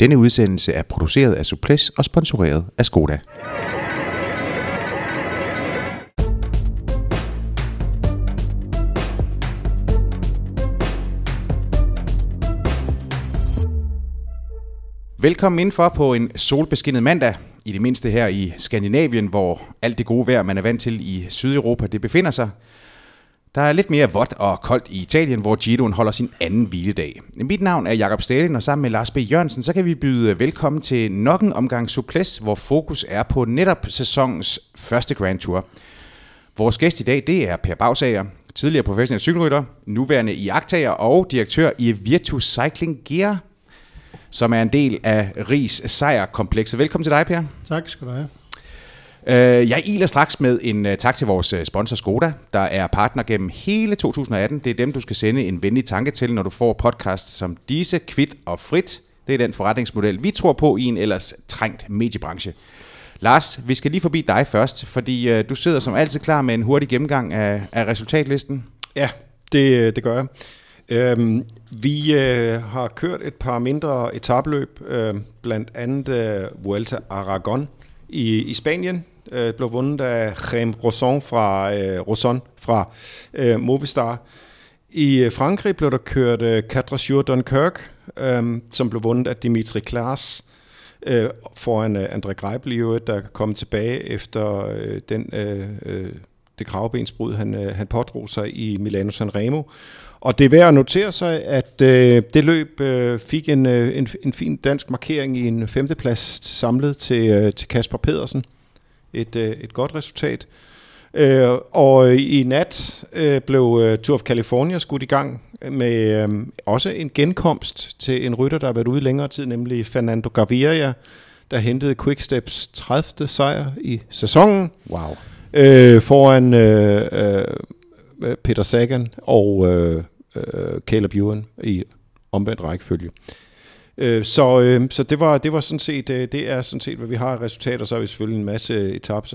Denne udsendelse er produceret af Suples og sponsoreret af Skoda. Velkommen indenfor på en solbeskinnet mandag, i det mindste her i Skandinavien, hvor alt det gode vejr, man er vant til i Sydeuropa, det befinder sig. Der er lidt mere vådt og koldt i Italien, hvor Giroen holder sin anden hviledag. Mit navn er Jakob Stalin, og sammen med Lars B. Jørgensen, så kan vi byde velkommen til nok en omgang Suples, hvor fokus er på netop sæsonens første Grand Tour. Vores gæst i dag, det er Per Bagsager, tidligere professionel cykelrytter, nuværende iagtager og direktør i Virtus Cycling Gear, som er en del af Ries Sejr-komplekset. Velkommen til dig, Per. Tak skal du have. Øh, jeg iler straks med en øh, tak til vores øh, sponsor Skoda, der er partner gennem hele 2018. Det er dem, du skal sende en venlig tanke til, når du får podcast som disse, kvit og frit. Det er den forretningsmodel, vi tror på i en ellers trængt mediebranche. Lars, vi skal lige forbi dig først, fordi øh, du sidder som altid klar med en hurtig gennemgang af, af resultatlisten. Ja, det, det gør jeg. Øhm, vi øh, har kørt et par mindre etabløb, øh, blandt andet øh, Vuelta Aragon i, i Spanien, øh, blev vundet af Jem Rosson fra, øh, Rosson fra øh, Movistar. I øh, Frankrig blev der kørt øh, Quatre Jours Dunkirk, øh, som blev vundet af Dimitri Klaas øh, foran øh, André Greipel, der kom tilbage efter øh, den, øh, øh, det kravbensbrud, han, øh, han pådrog sig i Milano Sanremo. Og det er værd at notere sig, at øh, det løb øh, fik en, øh, en, en fin dansk markering i en femteplads samlet til, øh, til Kasper Pedersen et, øh, et godt resultat. Øh, og i nat øh, blev øh, Tour of California skudt i gang med øh, også en genkomst til en rytter, der har været ude længere tid, nemlig Fernando Gaviria, der hentede Quicksteps 30. sejr i sæsonen. Wow. Øh, foran øh, øh, Peter Sagan og øh, øh, Caleb Ewan i omvendt rækkefølge. Øh, så øh, så det var det var sådan set øh, det er sådan set hvad vi har resultater så har vi selvfølgelig en masse etape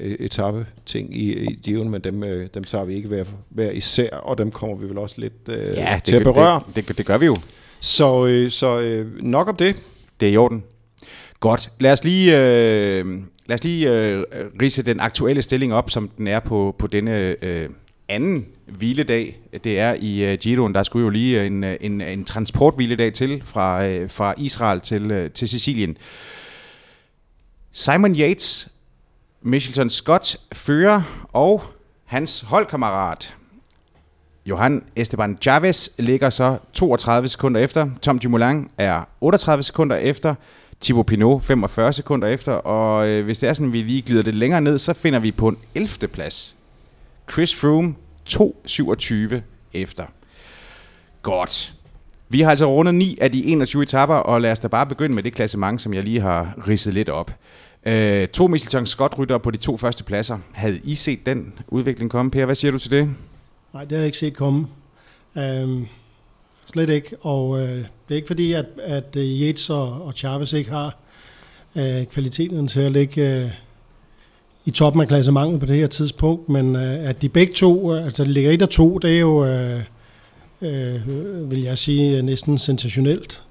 etape ting i i Dion, men dem dem tager vi ikke hver, hver især og dem kommer vi vel også lidt ja, til det, at berøre. Det, det, det gør vi jo. Så så nok om det. Det er i orden. Godt. Lad os lige øh, lad os lige øh, rise den aktuelle stilling op som den er på på denne øh, anden hviledag, det er i uh, Giroen. Der skulle jo lige øh, en, øh, en, en transporthviledag til fra, uh, fra Israel til, uh, til Sicilien. Simon Yates, Michelton Scott fører, og hans holdkammerat Johan Esteban Chavez ligger så 32 sekunder efter. Tom Dumoulin er 38 sekunder efter. Thibaut Pinot 45 sekunder efter. Og hvis det er sådan, at vi lige glider det længere ned, så finder vi på en 11. plads Chris Froome 2.27 efter. Godt. Vi har altså rundet 9 af de 21 etapper, og lad os da bare begynde med det klassement, som jeg lige har ridset lidt op. Øh, to Michelin Scott-ryttere på de to første pladser. Havde I set den udvikling komme, Per? Hvad siger du til det? Nej, det har jeg ikke set komme. Øhm, slet ikke. Og øh, det er ikke fordi, at, at øh, Yates og, og Chavez ikke har øh, kvaliteten til at ligge øh, i toppen af klassementet på det her tidspunkt, men øh, at de begge to, øh, altså det ligger et og to, det er jo, øh, øh, vil jeg sige, næsten sensationelt.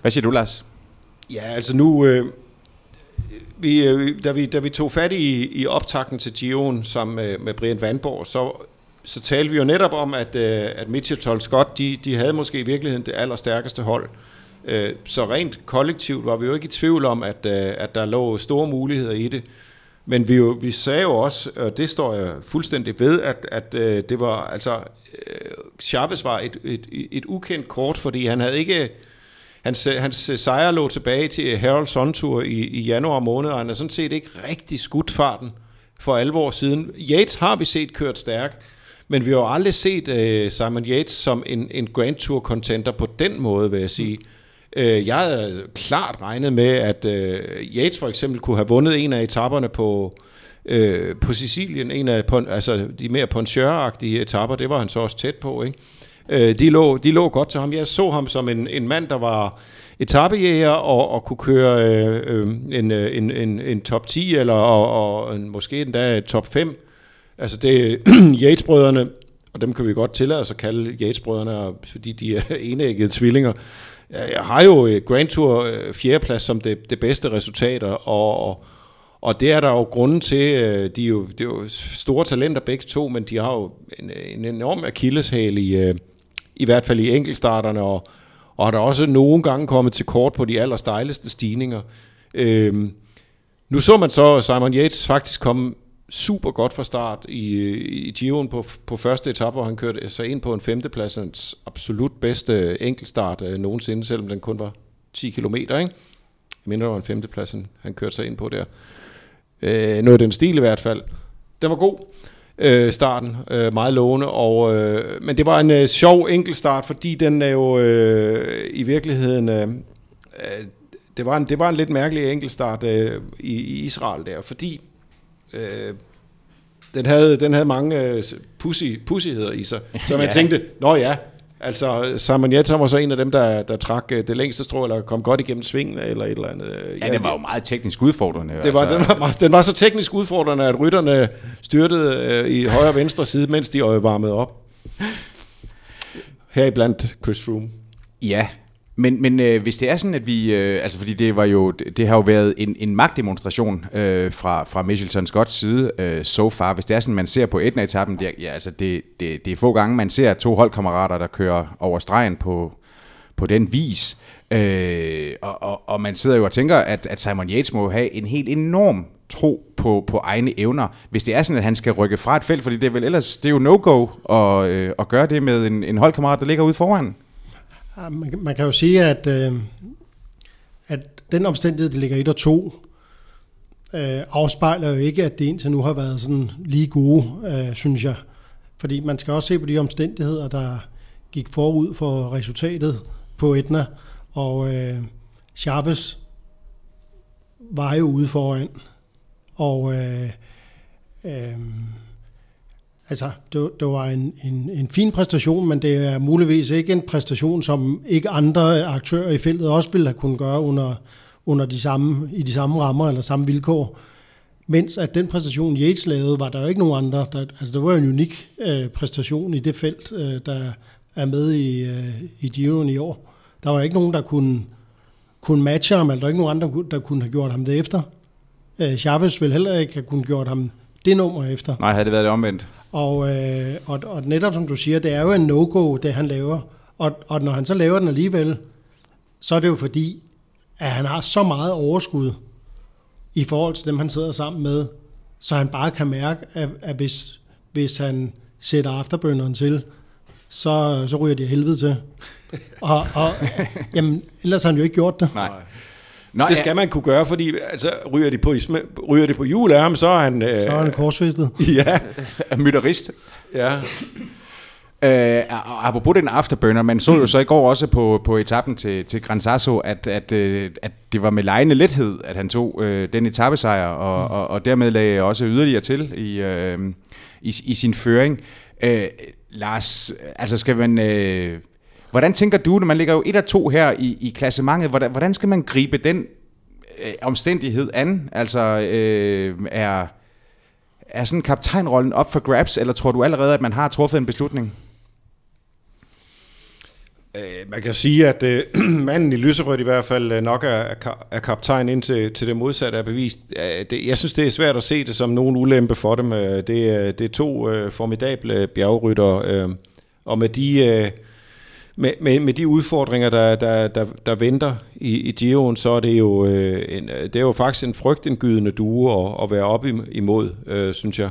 Hvad siger du, Lars? Ja, altså nu, øh, vi, øh, da, vi, da vi tog fat i, i optakten til Gion sammen med, med Brian Vandborg, så, så talte vi jo netop om, at, øh, at Mitchell Scott, de, de havde måske i virkeligheden det allerstærkeste hold. Øh, Øh, så rent kollektivt var vi jo ikke i tvivl om, at, øh, at der lå store muligheder i det. Men vi, jo, vi sagde jo også, og det står jeg fuldstændig ved, at, at øh, det var, altså, øh, Chavez var et, et, et ukendt kort, fordi han havde ikke, hans, hans sejr lå tilbage til Harold Sontour i, i januar måned, og han har sådan set ikke rigtig skudt farten for alvor siden. Yates har vi set kørt stærk, men vi har jo aldrig set Simon Yates som en, en Grand Tour contender på den måde, vil jeg sige. Mm. Øh, jeg havde klart regnet med, at øh, Yates for eksempel kunne have vundet en af etaperne på, øh, på Sicilien, en af altså, de mere poncheur-agtige etapper, det var han så også tæt på, ikke? Øh, de, lå, de lå godt til ham. Jeg så ham som en, en mand, der var etappejæger og, og kunne køre øh, øh en, øh, en, en, en top 10 eller og, og en, måske endda top 5. Altså det Yates-brødrene, og dem kan vi godt tillade os at kalde Yates-brødrene, fordi de er enæggede tvillinger, jeg har jo øh, Grand Tour øh, fjerdeplads som det, det bedste resultat, og, og, og det er der jo grunden til. Øh, de er jo, det er jo store talenter begge to, men de har jo en, en enorm akilleshæl i, øh, i hvert fald i enkeltstarterne, og, og har der også nogle gange kommet til kort på de allerstejleste stigninger. Øhm, nu så man så Simon Yates faktisk komme super godt fra start i, i Giroen på, på første etape, hvor han kørte sig ind på en femteplads, hans absolut bedste enkeltstart øh, nogensinde, selvom den kun var 10 km, ikke? Mindre var en femteplads, han, han kørte sig ind på der. Øh, noget af den stil i hvert fald. Den var god, øh, starten, øh, meget lovende, og, øh, men det var en øh, sjov enkeltstart, fordi den er jo øh, i virkeligheden... Øh, øh det var en, det var en lidt mærkelig enkeltstart øh, i, i Israel der, fordi øh, den, havde, den havde mange øh, pussy, pussyheder i sig. Så man ja. tænkte, nå ja, altså Yates var så en af dem, der, der trak øh, det længste strå, eller kom godt igennem svingene, eller et eller andet. Ja, ja det var jo meget teknisk udfordrende. Det var, altså. den, var, den var så teknisk udfordrende, at rytterne styrtede øh, i højre og venstre side, mens de varmede op. Her blandt Chris Froome. Ja, men, men øh, hvis det er sådan, at vi... Øh, altså, fordi det var jo... Det har jo været en, en magtdemonstration øh, fra, fra Michelson Scotts side øh, so far. Hvis det er sådan, man ser på etna etappen det, ja, altså det, det, det er få gange, man ser to holdkammerater, der kører over stregen på, på den vis. Øh, og, og, og man sidder jo og tænker, at, at Simon Yates må have en helt enorm tro på, på egne evner, hvis det er sådan, at han skal rykke fra et felt, fordi det er vel ellers, det er jo no-go at, øh, at gøre det med en, en holdkammerat, der ligger ude foran. Man, kan jo sige, at, øh, at den omstændighed, det ligger 1 og 2, afspejler jo ikke, at det indtil nu har været sådan lige gode, øh, synes jeg. Fordi man skal også se på de omstændigheder, der gik forud for resultatet på Etna. Og øh, Chavez var jo ude foran. Og øh, øh, Altså, det, det var en, en, en fin præstation, men det er muligvis ikke en præstation, som ikke andre aktører i feltet også ville have kunnet gøre under, under de samme, i de samme rammer eller samme vilkår. Mens at den præstation, Yates lavede, var der jo ikke nogen andre. Der, altså, det var en unik øh, præstation i det felt, øh, der er med i, øh, i Giroen i år. Der var ikke nogen, der kunne, kunne matche ham, eller der var ikke nogen andre, der kunne have gjort ham det efter. Øh, Chavez ville heller ikke have kunnet gjort ham det nummer efter. Nej, havde det været det omvendt. Og, øh, og, og netop som du siger, det er jo en no-go, det han laver. Og, og når han så laver den alligevel, så er det jo fordi, at han har så meget overskud i forhold til dem, han sidder sammen med, så han bare kan mærke, at, at hvis, hvis han sætter afterbønderen til, så, så ryger de helvede til. og, og jamen, ellers har han jo ikke gjort det. Nej. Nå, det skal ja. man kunne gøre, fordi altså, ryger de på, ryger de på jul af ham, så er han... Øh, så er han korsfæstet. ja. Mytterist. Ja. Øh, apropos den afterburner, man så jo så i går også på, på etappen til, til Gran Sasso, at, at, øh, at det var med lejende lethed, at han tog øh, den etappesejr, og, mm. og, og dermed lagde også yderligere til i, øh, i, i sin føring. Øh, Lars, altså skal man... Øh, Hvordan tænker du, når man ligger jo et af to her i, i klassementet, hvordan, hvordan skal man gribe den øh, omstændighed an? Altså, øh, er, er sådan kaptajnrollen op for grabs, eller tror du allerede, at man har truffet en beslutning? Øh, man kan sige, at øh, manden i lyserødt i hvert fald øh, nok er, er kaptajn indtil til det modsatte er bevist. Øh, det, jeg synes, det er svært at se det som nogen ulempe for dem. Det, det er to øh, formidable bjergrytter, øh, og med de... Øh, med, med, med de udfordringer, der, der, der, der venter i, i Giroen, så er det jo, øh, en, øh, det er jo faktisk en frygtindgydende due at, at være op imod, øh, synes jeg.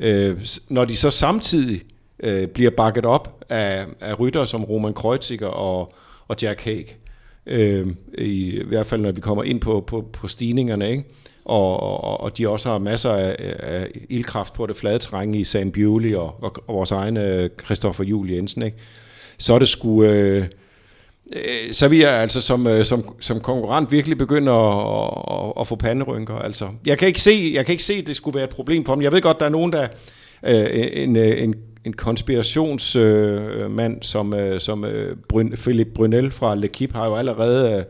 Øh, når de så samtidig øh, bliver bakket op af, af rytter som Roman Kreuziger og, og Jack Haig, øh, i, i hvert fald når vi kommer ind på, på, på stigningerne, ikke? Og, og, og de også har masser af, af ildkraft på det flade terræn i Sam Bewley og, og, og vores egen øh, Christoffer Juhl Jensen, ikke? Så er det sgu... Øh, øh så vil jeg øh, altså som, øh, som, som konkurrent virkelig begynde at, at, at få panderynker. Altså, jeg, kan ikke se, jeg kan ikke se, at det skulle være et problem for dem. Jeg ved godt, der er nogen, der... Øh, en, en, en konspirationsmand øh, som, øh, som øh, Bryn, Philip Brunel fra L'Equipe har jo allerede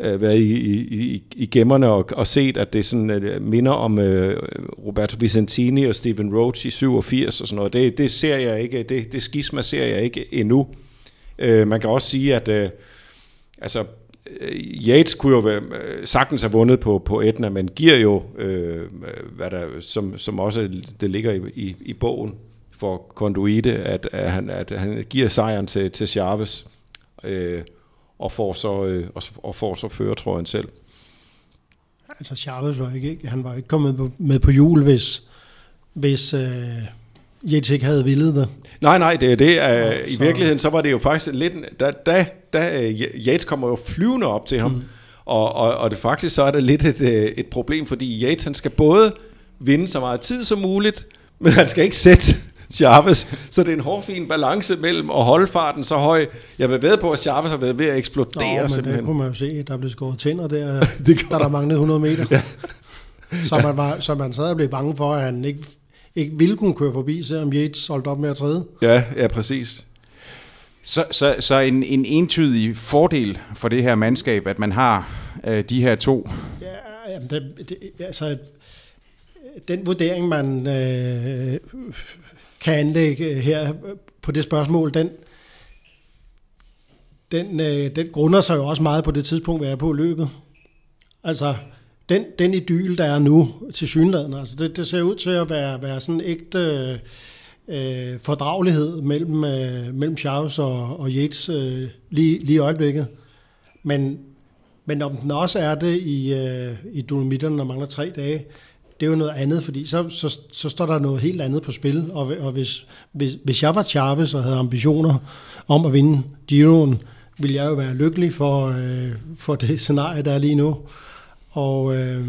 øh, været i, i, i gemmerne og, og set, at det sådan øh, minder om øh, Roberto Vicentini og Stephen Roach i 87 og sådan noget. Det, det ser jeg ikke, det, det skisma ser jeg ikke endnu. Øh, man kan også sige, at, øh, altså, øh, Yates kunne jo være, øh, sagtens have vundet på, på Etna, men giver jo, øh, hvad der, som, som også det ligger i, i, i bogen for Conduite, at, at, han, at han giver sejren til, til Chavez, øh, og, får så, øh, og, og får så føretrøjen selv. Altså Chavez var ikke, han var ikke kommet med på jul, hvis, hvis øh, Yates ikke havde villet det. Nej, nej, det er det. Uh, I virkeligheden, så var det jo faktisk lidt... Da, da, da øh, Yates kommer jo flyvende op til ham, mm. og, og, og det faktisk så er det lidt et, øh, et problem, fordi Yates han skal både vinde så meget tid som muligt, men han skal ikke sætte Chavez. Så det er en hårfin balance mellem at holde farten så høj. Jeg vil ved på, at Chavez har været ved at eksplodere. Nå, men simpelthen. det kunne man jo se. Der blev skåret tænder der, det der der manglede 100 meter. ja. så, man var, så man sad og blev bange for, at han ikke ikke ville kunne køre forbi, selvom Yates holdt op med at træde. Ja, ja, præcis. Så, så, så en, en entydig fordel for det her mandskab, at man har øh, de her to? Ja, jamen det, det, altså, den vurdering, man øh, kan anlægge her på det spørgsmål, den, den, øh, den grunder sig jo også meget på det tidspunkt, vi er på løbet. Altså, den, den idyl, der er nu til synlædende, altså det, det ser ud til at være, være sådan ægte øh, fordragelighed mellem, øh, mellem Charles og, og Yates øh, lige, lige i øjeblikket. Men, men om den også er det i, øh, i Dolomitterne, når mangler tre dage, det er jo noget andet, fordi så, så, så står der noget helt andet på spil. Og, og hvis, hvis, hvis jeg var Chavez og havde ambitioner om at vinde Giroen, ville jeg jo være lykkelig for, øh, for det scenarie, der er lige nu. Og øh,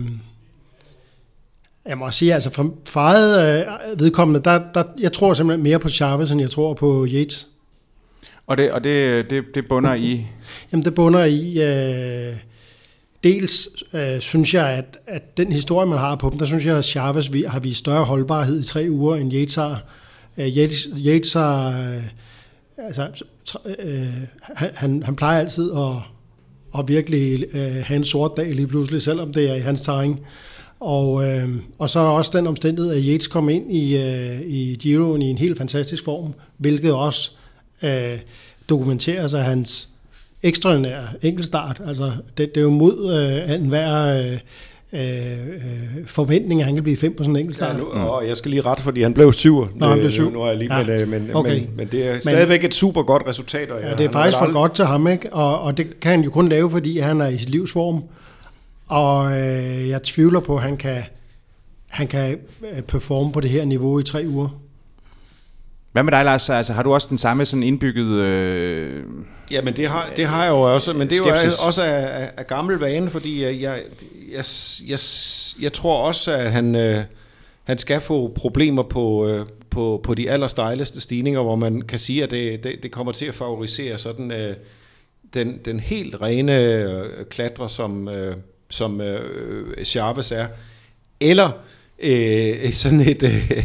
jeg må sige, altså for, for eget øh, vedkommende, der, der, jeg tror simpelthen mere på Chavez, end jeg tror på Yates. Og det, og det, det, det bunder i? Jamen det bunder i, øh, dels øh, synes jeg, at, at den historie, man har på dem, der synes jeg, at Chavez har vist større holdbarhed i tre uger, end Yates har. Øh, Yates, Yates har, øh, altså, øh, han, han plejer altid at og virkelig øh, have en sort dag lige pludselig, selvom det er i hans tegning. Og, øh, og så også den omstændighed, at Yates kom ind i, øh, i Giroen i en helt fantastisk form, hvilket også øh, dokumenterer sig hans ekstraordinære enkeltstart. Altså, det, det er jo mod øh, enhver øh, øh, forventning, at han kan blive fem på sådan en enkeltstart. Ja, nu, og jeg skal lige rette, fordi han blev syv. Nå, han blev syv. Nu er jeg lige, ja. men, men, okay. men, men det er stadigvæk men, et super godt resultat. Og ja, det er faktisk for aldrig... godt til ham, ikke? Og, og det kan han jo kun lave, fordi han er i sit livsform. Og øh, jeg tvivler på, at han kan, han kan øh, performe på det her niveau i tre uger. Hvad med dig, Lars? Altså, har du også den samme sådan indbygget... Øh, ja, men det har, det har jeg jo også, men det er jo også af, af, af gammel vane, fordi jeg, jeg, jeg, jeg, jeg tror også, at han, øh, han skal få problemer på, øh, på, på de allerstejleste stigninger, hvor man kan sige, at det, det, det kommer til at favorisere sådan øh, den, den helt rene øh, klatre, som, øh, som øh, Chavez er. Eller øh, sådan et... Øh,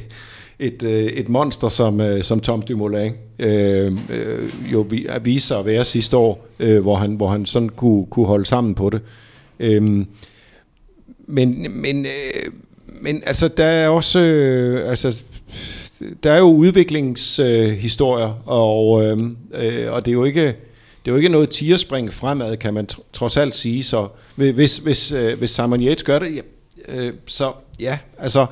et, øh, et monster som, øh, som Tom Dumoulin øh, øh, jo øh, viste sig at være sidste år, øh, hvor, han, hvor han sådan kunne, kunne holde sammen på det. Øh, men, men, øh, men altså, der er også, øh, altså, der er jo udviklingshistorier, øh, og, øh, øh, og det er jo ikke, det er jo ikke noget tierspring fremad, kan man trods alt sige. Så hvis, hvis, øh, hvis Simon Yates gør det, ja, øh, så ja, altså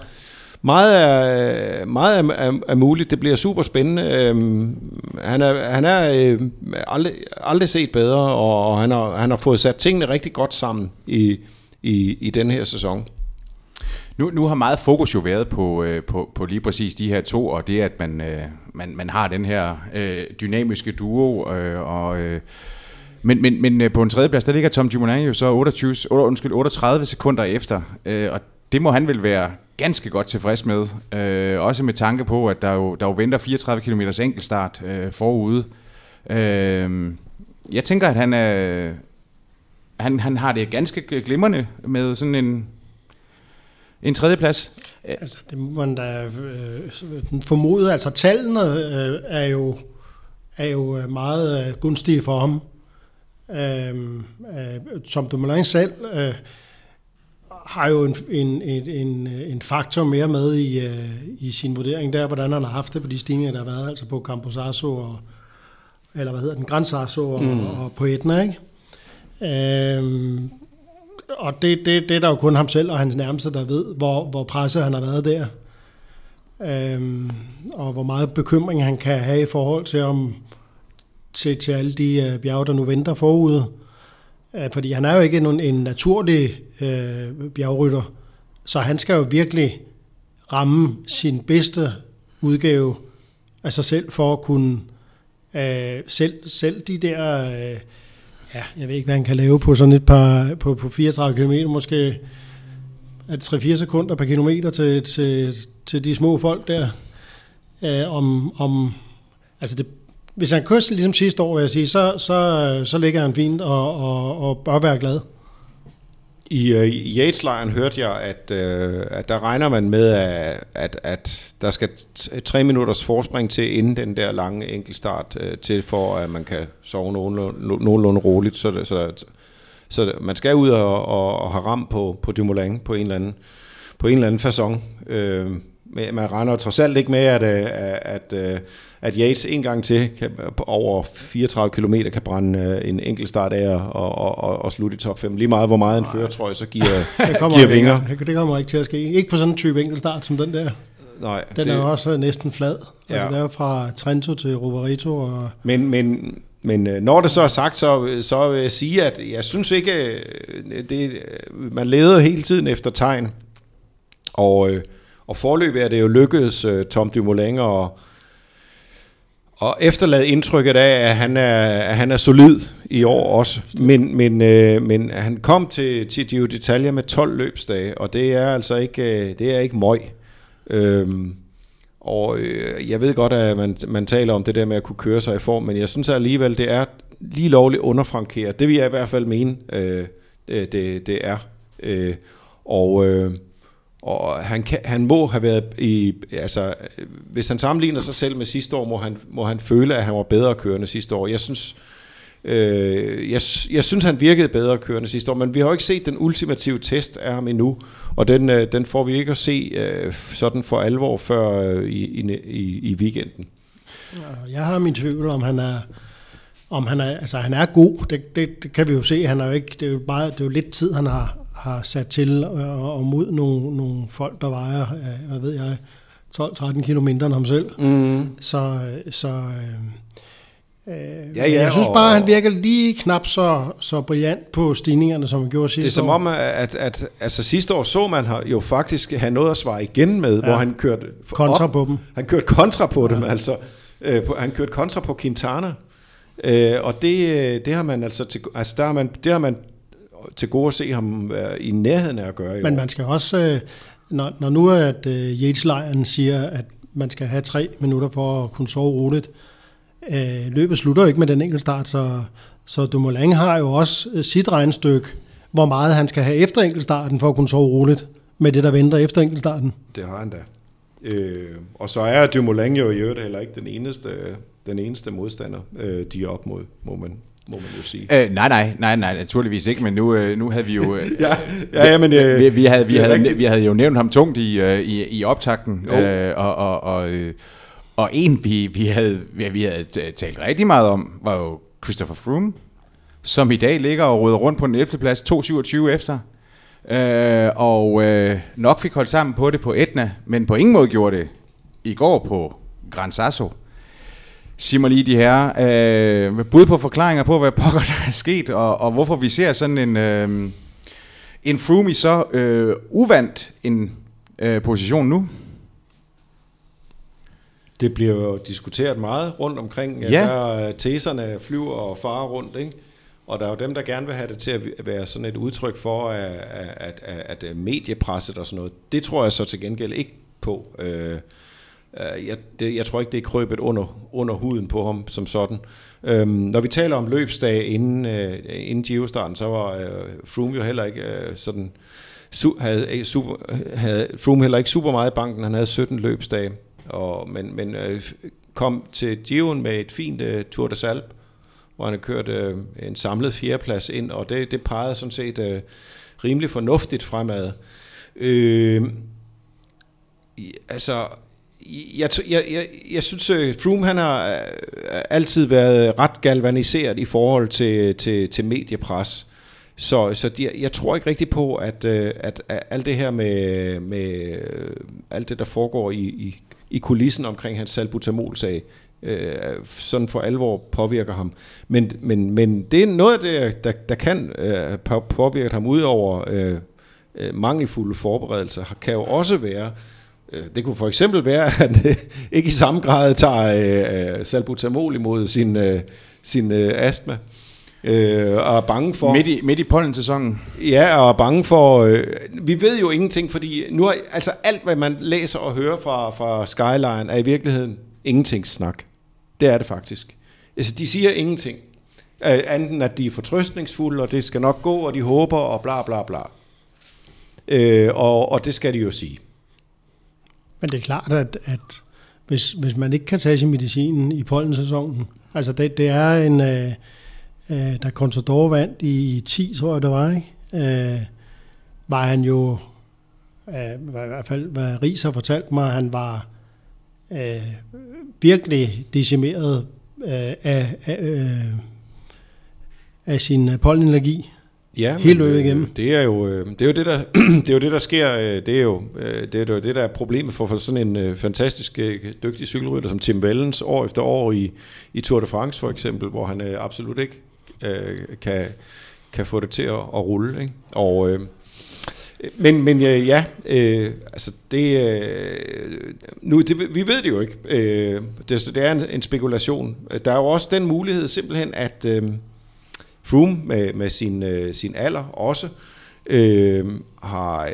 meget er, meget er, er, er muligt. Det bliver super spændende. Øhm, han er, han er øh, aldrig, aldrig set bedre, og, og han, har, han har fået sat tingene rigtig godt sammen i, i, i den her sæson. Nu, nu har meget fokus jo været på, øh, på, på lige præcis de her to, og det at man, øh, man, man har den her øh, dynamiske duo, øh, og... Øh, men, men, men øh, på en tredje plads, der ligger Tom Dumoulin jo så 28, undskyld, 38 sekunder efter, øh, og det må han vel være ganske godt tilfreds med. Øh, også med tanke på, at der jo, der jo venter 34 km enkeltstart øh, forude. Øh, jeg tænker, at han, er, han, han har det ganske glimrende med sådan en, en tredjeplads. Altså, det må man da øh, formode. Altså, tallene øh, er jo er jo øh, meget øh, gunstige for ham. Øh, øh, som Dumoulin selv øh, har jo en, en, en, en faktor mere med i, øh, i sin vurdering der, hvordan han har haft det på de stigninger, der har været, altså på Camposasso og, eller hvad hedder den, Gran Sasso og, mm. og på Etna, ikke? Øhm, og det, det, det er der jo kun ham selv og hans nærmeste, der ved, hvor, hvor presset han har været der. Øhm, og hvor meget bekymring han kan have i forhold til, om, til, til alle de uh, bjerge, der nu venter forude. Øh, fordi han er jo ikke en, en naturlig øh, bjergrytter, så han skal jo virkelig ramme sin bedste udgave af sig selv for at kunne øh, selv, selv de der, øh, ja, jeg ved ikke, hvad han kan lave på sådan et par, på, på 34 km, måske at 3-4 sekunder per kilometer til, til, til de små folk der. øh, om, om, altså det, hvis han kører ligesom sidste år, vil jeg sige, så, så, så ligger han fint og, og, og bør være glad. I øh, uh, Yates-lejren hørte jeg, at, uh, at der regner man med, at, at, at der skal tre minutters forspring til inden den der lange enkeltstart uh, til, for at man kan sove nogenlunde, nogenlunde roligt. Så, det, så, så man skal ud og, og, og have ram på, på Dumoulin på en eller anden, på en eller anden façon. Uh, man regner trods alt ikke med, at, at, at, at Yates en gang til kan, over 34 km kan brænde en enkelt start af og, og, og, og slutte i top 5. Lige meget hvor meget en føretrøje, så giver, det kommer giver vinger. Ikke, det kommer ikke til at ske. Ikke på sådan en type enkelt start som den der. Nej, den det, er også næsten flad. Ja. Altså, det er jo fra Trento til Roverito. Og... Men, men, men når det så er sagt, så, så vil jeg sige, at jeg synes ikke, det, man leder hele tiden efter tegn. Og og forløbet er det jo lykkedes øh, Tom Dumoulin at, og efterlade indtrykket af, at han er, at han er solid i år også. Men, men, øh, men han kom til, til Giro d'Italia med 12 løbsdage, og det er altså ikke, øh, det er ikke møg. Øhm, og øh, jeg ved godt, at man, man taler om det der med at kunne køre sig i form, men jeg synes alligevel, det er lige lovligt underfrankeret. Det vil jeg i hvert fald mene, øh, det, det, det er. Øh, og... Øh, og han, kan, han må have været i, altså, hvis han sammenligner sig selv med sidste år, må han, må han føle, at han var bedre kørende sidste år. Jeg synes, øh, jeg, jeg synes, han virkede bedre kørende sidste år, men vi har jo ikke set den ultimative test af ham endnu, og den, øh, den får vi ikke at se øh, sådan for alvor før øh, i, i, i weekenden. Jeg har min tvivl om, han er, om han er, altså han er god, det, det, det kan vi jo se, han er jo ikke, det er jo, bare, det er jo lidt tid, han har, har sat til og, og mod nogle, nogle folk, der vejer, øh, hvad ved jeg, 12-13 km end ham selv. Mm. Så, så øh, ja, ja, jeg synes bare, at han virker lige knap så, så brillant på stigningerne, som han gjorde sidste år. Det er som år. om, at, at altså, sidste år så man jo faktisk have noget at svare igen med, ja. hvor han kørte kontra op. på dem. Han kørte kontra på ja. dem, altså. Øh, på, han kørte kontra på Quintana. Øh, og det, øh, det har man altså, til, altså der har man, det har man til gode at se ham være i nærheden af at gøre. Men man skal også, øh, når, når nu at uh, Yates-lejren siger, at man skal have tre minutter for at kunne sove roligt, uh, løbet slutter jo ikke med den enkelte start, så, så Dumoulin har jo også sit regnestykke, hvor meget han skal have efter enkeltstarten for at kunne sove roligt med det, der venter efter enkeltstarten. Det har han da. Øh, og så er Dumoulin jo i øvrigt heller ikke den eneste, den eneste modstander, øh, de er op mod, må man, må man jo sige. Øh, nej, nej, nej, nej, naturligvis ikke, men nu, øh, nu havde vi jo... Øh, ja, ja, ja, men... Øh, vi, vi, havde, vi, havde, vi havde jo nævnt ham tungt i, øh, i, i optakten, øh, og, og, og, øh, og en, vi, vi, havde, vi havde talt rigtig meget om, var jo Christopher Froome, som i dag ligger og råder rundt på den 11. plads, 2.27 efter. Øh, og øh, nok fik holdt sammen på det på Etna, men på ingen måde gjorde det i går på Gran Sasso. Sig mig lige de her øh, bud på forklaringer på, hvad pokker der er sket, og, og hvorfor vi ser sådan en, øh, en Froome så øh, uvandt en øh, position nu. Det bliver jo diskuteret meget rundt omkring. Ja. Der teserne flyver og farer rundt, ikke? Og der er jo dem, der gerne vil have det til at være sådan et udtryk for, at, at, at, at mediepresset og sådan noget, det tror jeg så til gengæld ikke på. Øh, Øh, jeg, det, jeg tror ikke, det er krøbet under, under huden på ham som sådan. Øhm, når vi taler om løbsdag inden, øh, inden Giro-starten, så var øh, Froome jo heller ikke øh, sådan... Su, havde, super, havde Froome heller ikke super meget i banken. Han havde 17 løbsdage. Og, men men øh, kom til Giroen med et fint øh, Tour de Salp, hvor han kørte kørt øh, en samlet fjerdeplads ind, og det, det pegede sådan set øh, rimelig fornuftigt fremad. Øh, altså, jeg, jeg, jeg, jeg synes, øh, Froome han har øh, altid været ret galvaniseret i forhold til, til, til mediepres. Så, så de, jeg tror ikke rigtig på, at, øh, at, at alt det her med, med alt det, der foregår i, i, i kulissen omkring hans salbutamol-sag, øh, sådan for alvor påvirker ham. Men, men, men det er noget af det, der, der kan øh, påvirke ham udover øh, mangelfulde forberedelser, kan jo også være, det kunne for eksempel være, at han øh, ikke i samme grad tager øh, salbutamol imod sin, øh, sin øh, astma. Øh, og er bange for... Midt i, midt i pollensæsonen. Ja, og er bange for... Øh, vi ved jo ingenting, fordi nu er, altså alt, hvad man læser og hører fra, fra Skyline, er i virkeligheden ingenting snak. Det er det faktisk. Altså, de siger ingenting. Øh, anden at de er fortrøstningsfulde, og det skal nok gå, og de håber, og bla bla bla. Øh, og, og det skal de jo sige. Men det er klart, at, at hvis, hvis man ikke kan tage sin medicin i pollensæsonen, altså det, det er en... Øh, øh, da Contador vandt i 10, tror jeg det var, ikke? Øh, var han jo, øh, i hvert fald hvad Ries har fortalt mig, han var øh, virkelig decimeret øh, af, af, øh, af sin pollenenergi. Ja, helt løbet igennem. Det er jo øh, det er jo det der det er jo det der sker. Øh, det er jo øh, det er jo det der er problemet for, for sådan en fantastisk dygtig cykelrytter som Tim Wellens år efter år i i Tour de France for eksempel, hvor han absolut ikke øh, kan, kan få det til at, at rulle. Ikke? Og, øh, men, men øh, ja, øh, altså det, øh, nu, det, vi ved det jo ikke. Øh, det, det er en, en spekulation. Der er jo også den mulighed simpelthen, at øh, Froome med, med sin, øh, sin alder også øh, har øh,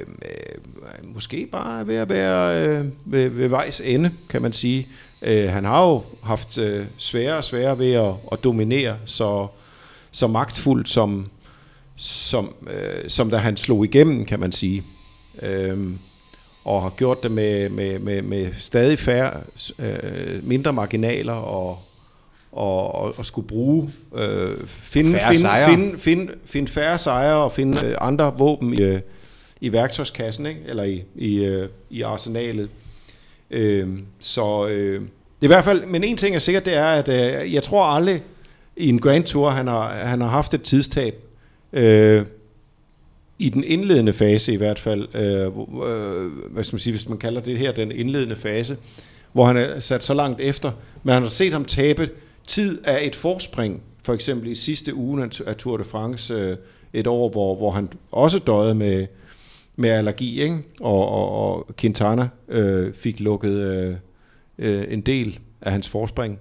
øh måske bare ved at være øh, ved, ved vejs ende, kan man sige. Øh, han har jo haft øh, sværere og sværere ved at, at dominere så, så magtfuldt, som, som, øh, som da han slog igennem, kan man sige. Øh, og har gjort det med, med, med, med stadig færre, øh, mindre marginaler og, og, og, og skulle bruge øh, finde, færre finde, finde, finde, finde færre sejre og finde øh, andre våben i, øh, i værktøjskassen, ikke? eller i, i, øh, i arsenalet. Øh, så øh, det er i hvert fald, men en ting er sikkert, det er, at øh, jeg tror aldrig i en Grand Tour, han har, han har haft et tidstab. Øh, i den indledende fase i hvert fald, øh, øh, hvad skal man sige, hvis man kalder det her den indledende fase, hvor han er sat så langt efter, men han har set ham tabe tid af et forspring, for eksempel i sidste uge af Tour de France, øh, et år, hvor, hvor han også døde med, med allergi, ikke? Og, og, og Quintana øh, fik lukket øh, øh, en del af hans forspring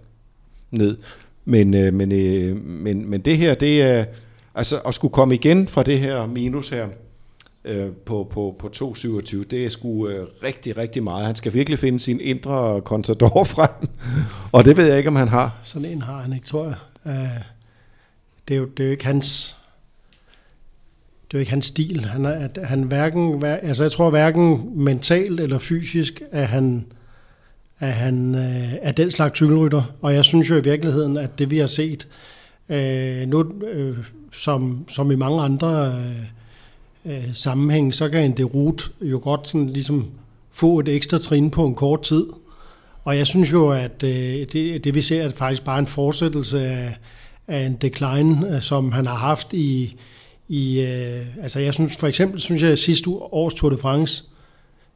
ned. Men, øh, men, øh, men, men det her, det er altså at skulle komme igen fra det her minus her øh, på, på, på 2,27, det er sgu øh, rigtig, rigtig meget. Han skal virkelig finde sin indre kontador frem, og det ved jeg ikke, om han har. Sådan en har han ikke, tror jeg. Øh, det, er jo, det er jo ikke hans det er jo ikke hans stil. Han er, at han hverken, altså jeg tror hverken mentalt eller fysisk at han, er han øh, er den slags cykelrytter. Og jeg synes jo i virkeligheden, at det vi har set øh, nu, øh, som, som i mange andre øh, øh, sammenhæng, så kan en derute jo godt sådan ligesom få et ekstra trin på en kort tid. Og jeg synes jo, at øh, det, det vi ser, er faktisk bare en fortsættelse af, af en decline, øh, som han har haft i, i, øh, altså jeg synes for eksempel, synes jeg sidste års Tour de France,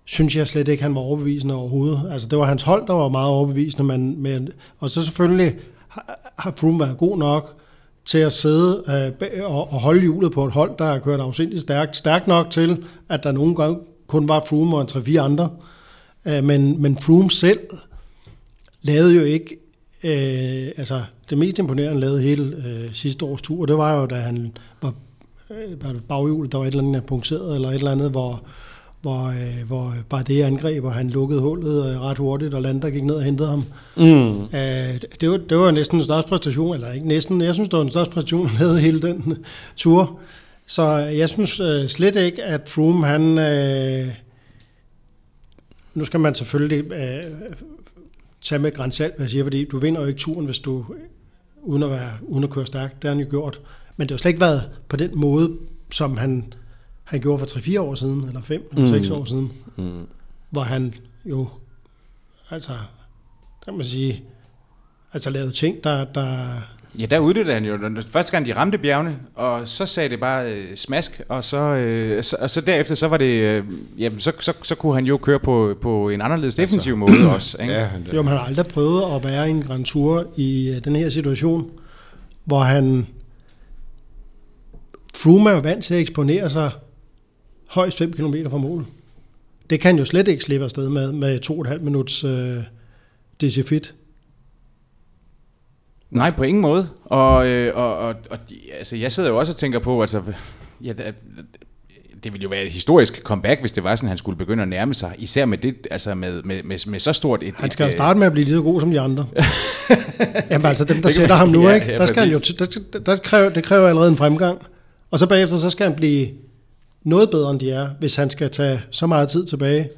synes jeg slet ikke, han var overbevisende overhovedet. Altså det var hans hold, der var meget overbevisende, men, men og så selvfølgelig har, har Froome været god nok til at sidde øh, og, og holde hjulet på et hold, der har kørt afsindigt stærkt, stærkt nok til, at der nogle gange kun var Froome og en 3-4 andre. Øh, men, men Froome selv lavede jo ikke, øh, altså det mest imponerende lavede hele øh, sidste års tur, det var jo, da han var øh, baghjulet, der var et eller andet punkteret, eller et eller andet, hvor, hvor, øh, hvor bare det angreb, og han lukkede hullet øh, ret hurtigt, og Lander gik ned og hentede ham. Mm. Øh, det, var, det var næsten en største præstation, eller ikke næsten, jeg synes, det var en største præstation, han lavede hele den tur. Så jeg synes øh, slet ikke, at Froome, han... Øh, nu skal man selvfølgelig øh, tage med grænsalt, hvad jeg siger, fordi du vinder jo ikke turen, hvis du uden at, være, uden at køre stærkt. Det har han jo gjort. Men det har slet ikke været på den måde, som han, han gjorde for 3-4 år siden, eller 5 eller 6 mm. år siden. Mm. Hvor han jo, altså, kan man sige, altså lavede ting, der, der, Ja, der udnyttede han jo første gang, de ramte bjergene, og så sagde det bare øh, smask, og så, øh, så, og så derefter, så var det, øh, jamen, så, så, så kunne han jo køre på, på en anderledes defensiv altså, måde også. Ikke? Ja, han, Jo, men han har aldrig prøvet at være i en Grand Tour i øh, den her situation, hvor han... Froome er vant til at eksponere sig højst 5 km fra mål. Det kan jo slet ikke slippe afsted med, med 2,5 minuts øh, DC Fit. Nej, på ingen måde. Og, øh, og, og, og altså, jeg sidder jo også og tænker på, altså, ja, det, det ville jo være et historisk comeback, hvis det var sådan, han skulle begynde at nærme sig. Især med det, altså med, med, med, med så stort et... Han skal et, jo øh, starte med at blive lige så god som de andre. Jamen altså dem, der sætter man- ham nu, ja, ikke? ja, Der skal han jo, der, der kræver, det kræver allerede en fremgang. Og så bagefter, så skal han blive noget bedre, end de er, hvis han skal tage så meget tid tilbage.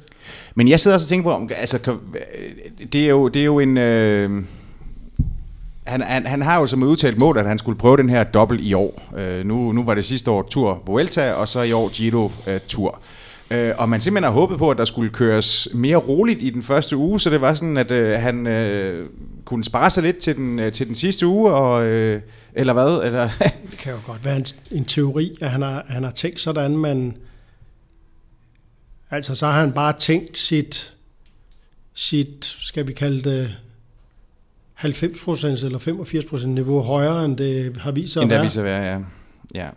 Men jeg sidder også og tænker på, altså, det er jo, det er jo en... Øh, han, han, han har jo som udtalt mål, at han skulle prøve den her dobbelt i år. Øh, nu, nu var det sidste år Tour Vuelta, og så i år Giro øh, Tour. Øh, og man simpelthen har håbet på, at der skulle køres mere roligt i den første uge, så det var sådan, at øh, han øh, kunne spare sig lidt til den, øh, til den sidste uge, og, øh, eller hvad? Eller, Det kan jo godt være en, en teori, at han har, han har tænkt sådan, men altså så har han bare tænkt sit, sit skal vi kalde det, 90% eller 85% niveau højere, end det har vist sig at end der være. viser at være, ja. ja.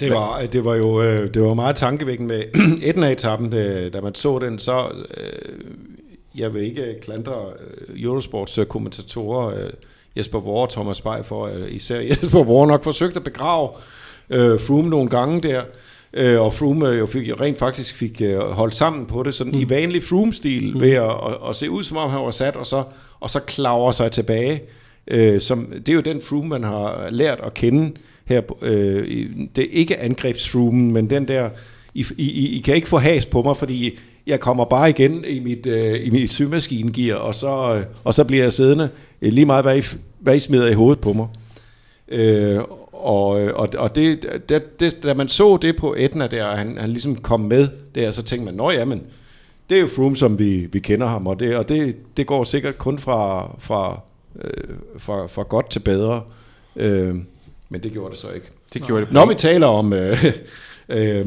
Det var, det var jo øh, det var meget tankevækkende med Etna-etappen, da man så den, så øh, jeg vil ikke klandre øh, Eurosports øh, kommentatorer øh, Jesper Vore og Thomas Bay for, øh, især Jesper Vore nok forsøgt at begrave øh, Froome nogle gange der, øh, og Froome øh, jo fik, jo rent faktisk fik øh, holdt sammen på det, sådan mm. i vanlig Froome-stil, mm. ved at, at, at se ud som om han var sat, og så, og så klaver sig tilbage. Øh, som, det er jo den Froome, man har lært at kende her. Øh, det er ikke angrebsfroomen, men den der, I, I, I kan ikke få has på mig, fordi jeg kommer bare igen i mit, øh, i mit sygemaskingear, og så, øh, og så bliver jeg siddende øh, lige meget, hvad I, hvad I smider i hovedet på mig. Øh, og, øh, og, og det, det, det, da man så det på Etna der, og han, han ligesom kom med der, så tænkte man, nå ja, men det er jo Froome, som vi, vi kender ham, og det, og det, det går sikkert kun fra, fra, øh, fra, fra godt til bedre. Øh, men det gjorde det så ikke. Det gjorde det. Når vi taler om øh, øh,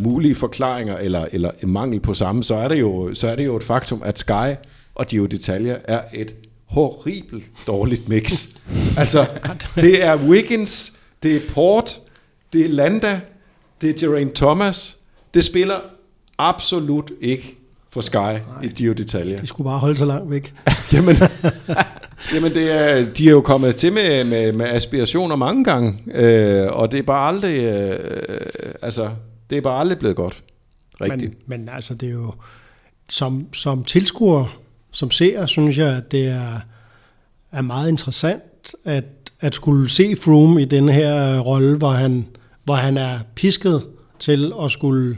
mulige forklaringer eller, eller mangel på samme, så er, det jo, så er det jo et faktum, at Sky og Gio Detalje er et horribelt dårligt mix. altså, det er Wiggins, det er Port, det er Landa, det er Geraint Thomas. Det spiller absolut ikke for Sky i Gio Detalje. De skulle bare holde sig langt væk. Jamen, jamen det er, de er jo kommet til med, med, med aspirationer mange gange, øh, og det er bare aldrig, øh, altså, det er bare aldrig blevet godt. Rigtigt. Men, men altså, det er jo, som, som tilskuer, som ser, synes jeg, at det er, er meget interessant, at, at skulle se Froome i den her øh, rolle, hvor han, hvor han er pisket til at skulle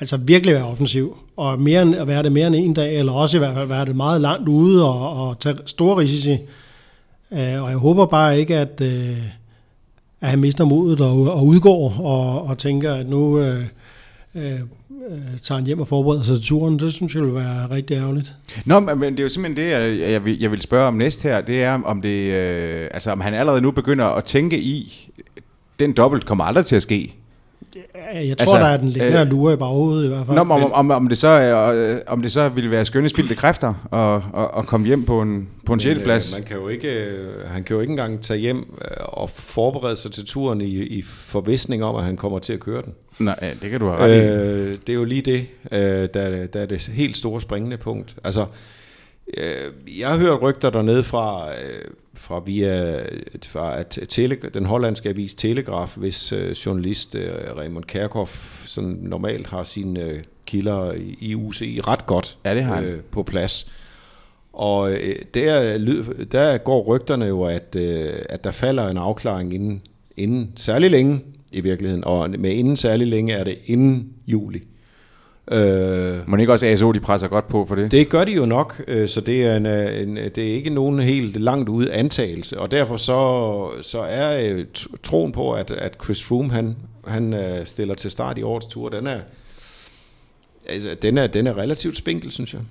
altså virkelig være offensiv, og mere end, at være det mere end en dag, eller også i hvert fald være det meget langt ude og, og tage store risici. Øh, og jeg håber bare ikke, at, øh, at han mister modet og, og udgår og, og tænker, at nu øh, øh, øh tager han hjem og forbereder sig til turen. Det synes jeg vil være rigtig ærgerligt. Nå, men det er jo simpelthen det, jeg, jeg, vil, jeg vil spørge om næste her. Det er, om, det, øh, altså, om han allerede nu begynder at tænke i, den dobbelt kommer aldrig til at ske. Jeg tror, Altså, der er den ligger øh, og lurer i baghovedet i hvert fald. Nå, om, om, om, om, det så, øh, om det så ville være skønne spildte kræfter at, at, at komme hjem på en, på en 6. plads. Man kan jo ikke, øh, han kan jo ikke engang tage hjem øh, og forberede sig til turen i, i forvisning om, at han kommer til at køre den. Nej, det kan du have ret i. Øh, det er jo lige det, øh, der, er- der er det helt store springende punkt. Altså, øh, jeg har hørt rygter dernede fra, øh, fra via fra at tele, den hollandske avis Telegraf, hvis øh, journalist øh, Raymond Kerkhoff sådan normalt har sine øh, kilder i, UCI ret godt Ja, det har øh, på plads. Og øh, der, der går rygterne jo, at, øh, at der falder en afklaring inden, inden særlig længe i virkeligheden. Og med inden særlig længe er det inden juli. Øh, Må ikke også ASO, de presser godt på for det? det gør de jo nok, øh, så det er, en, øh, en, det er ikke nogen helt langt ude antagelse. Og derfor så, så er øh, troen på, at, at Chris Froome han, han øh, stiller til start i årets tur, den er, altså, den er, den er relativt spinkel, synes jeg.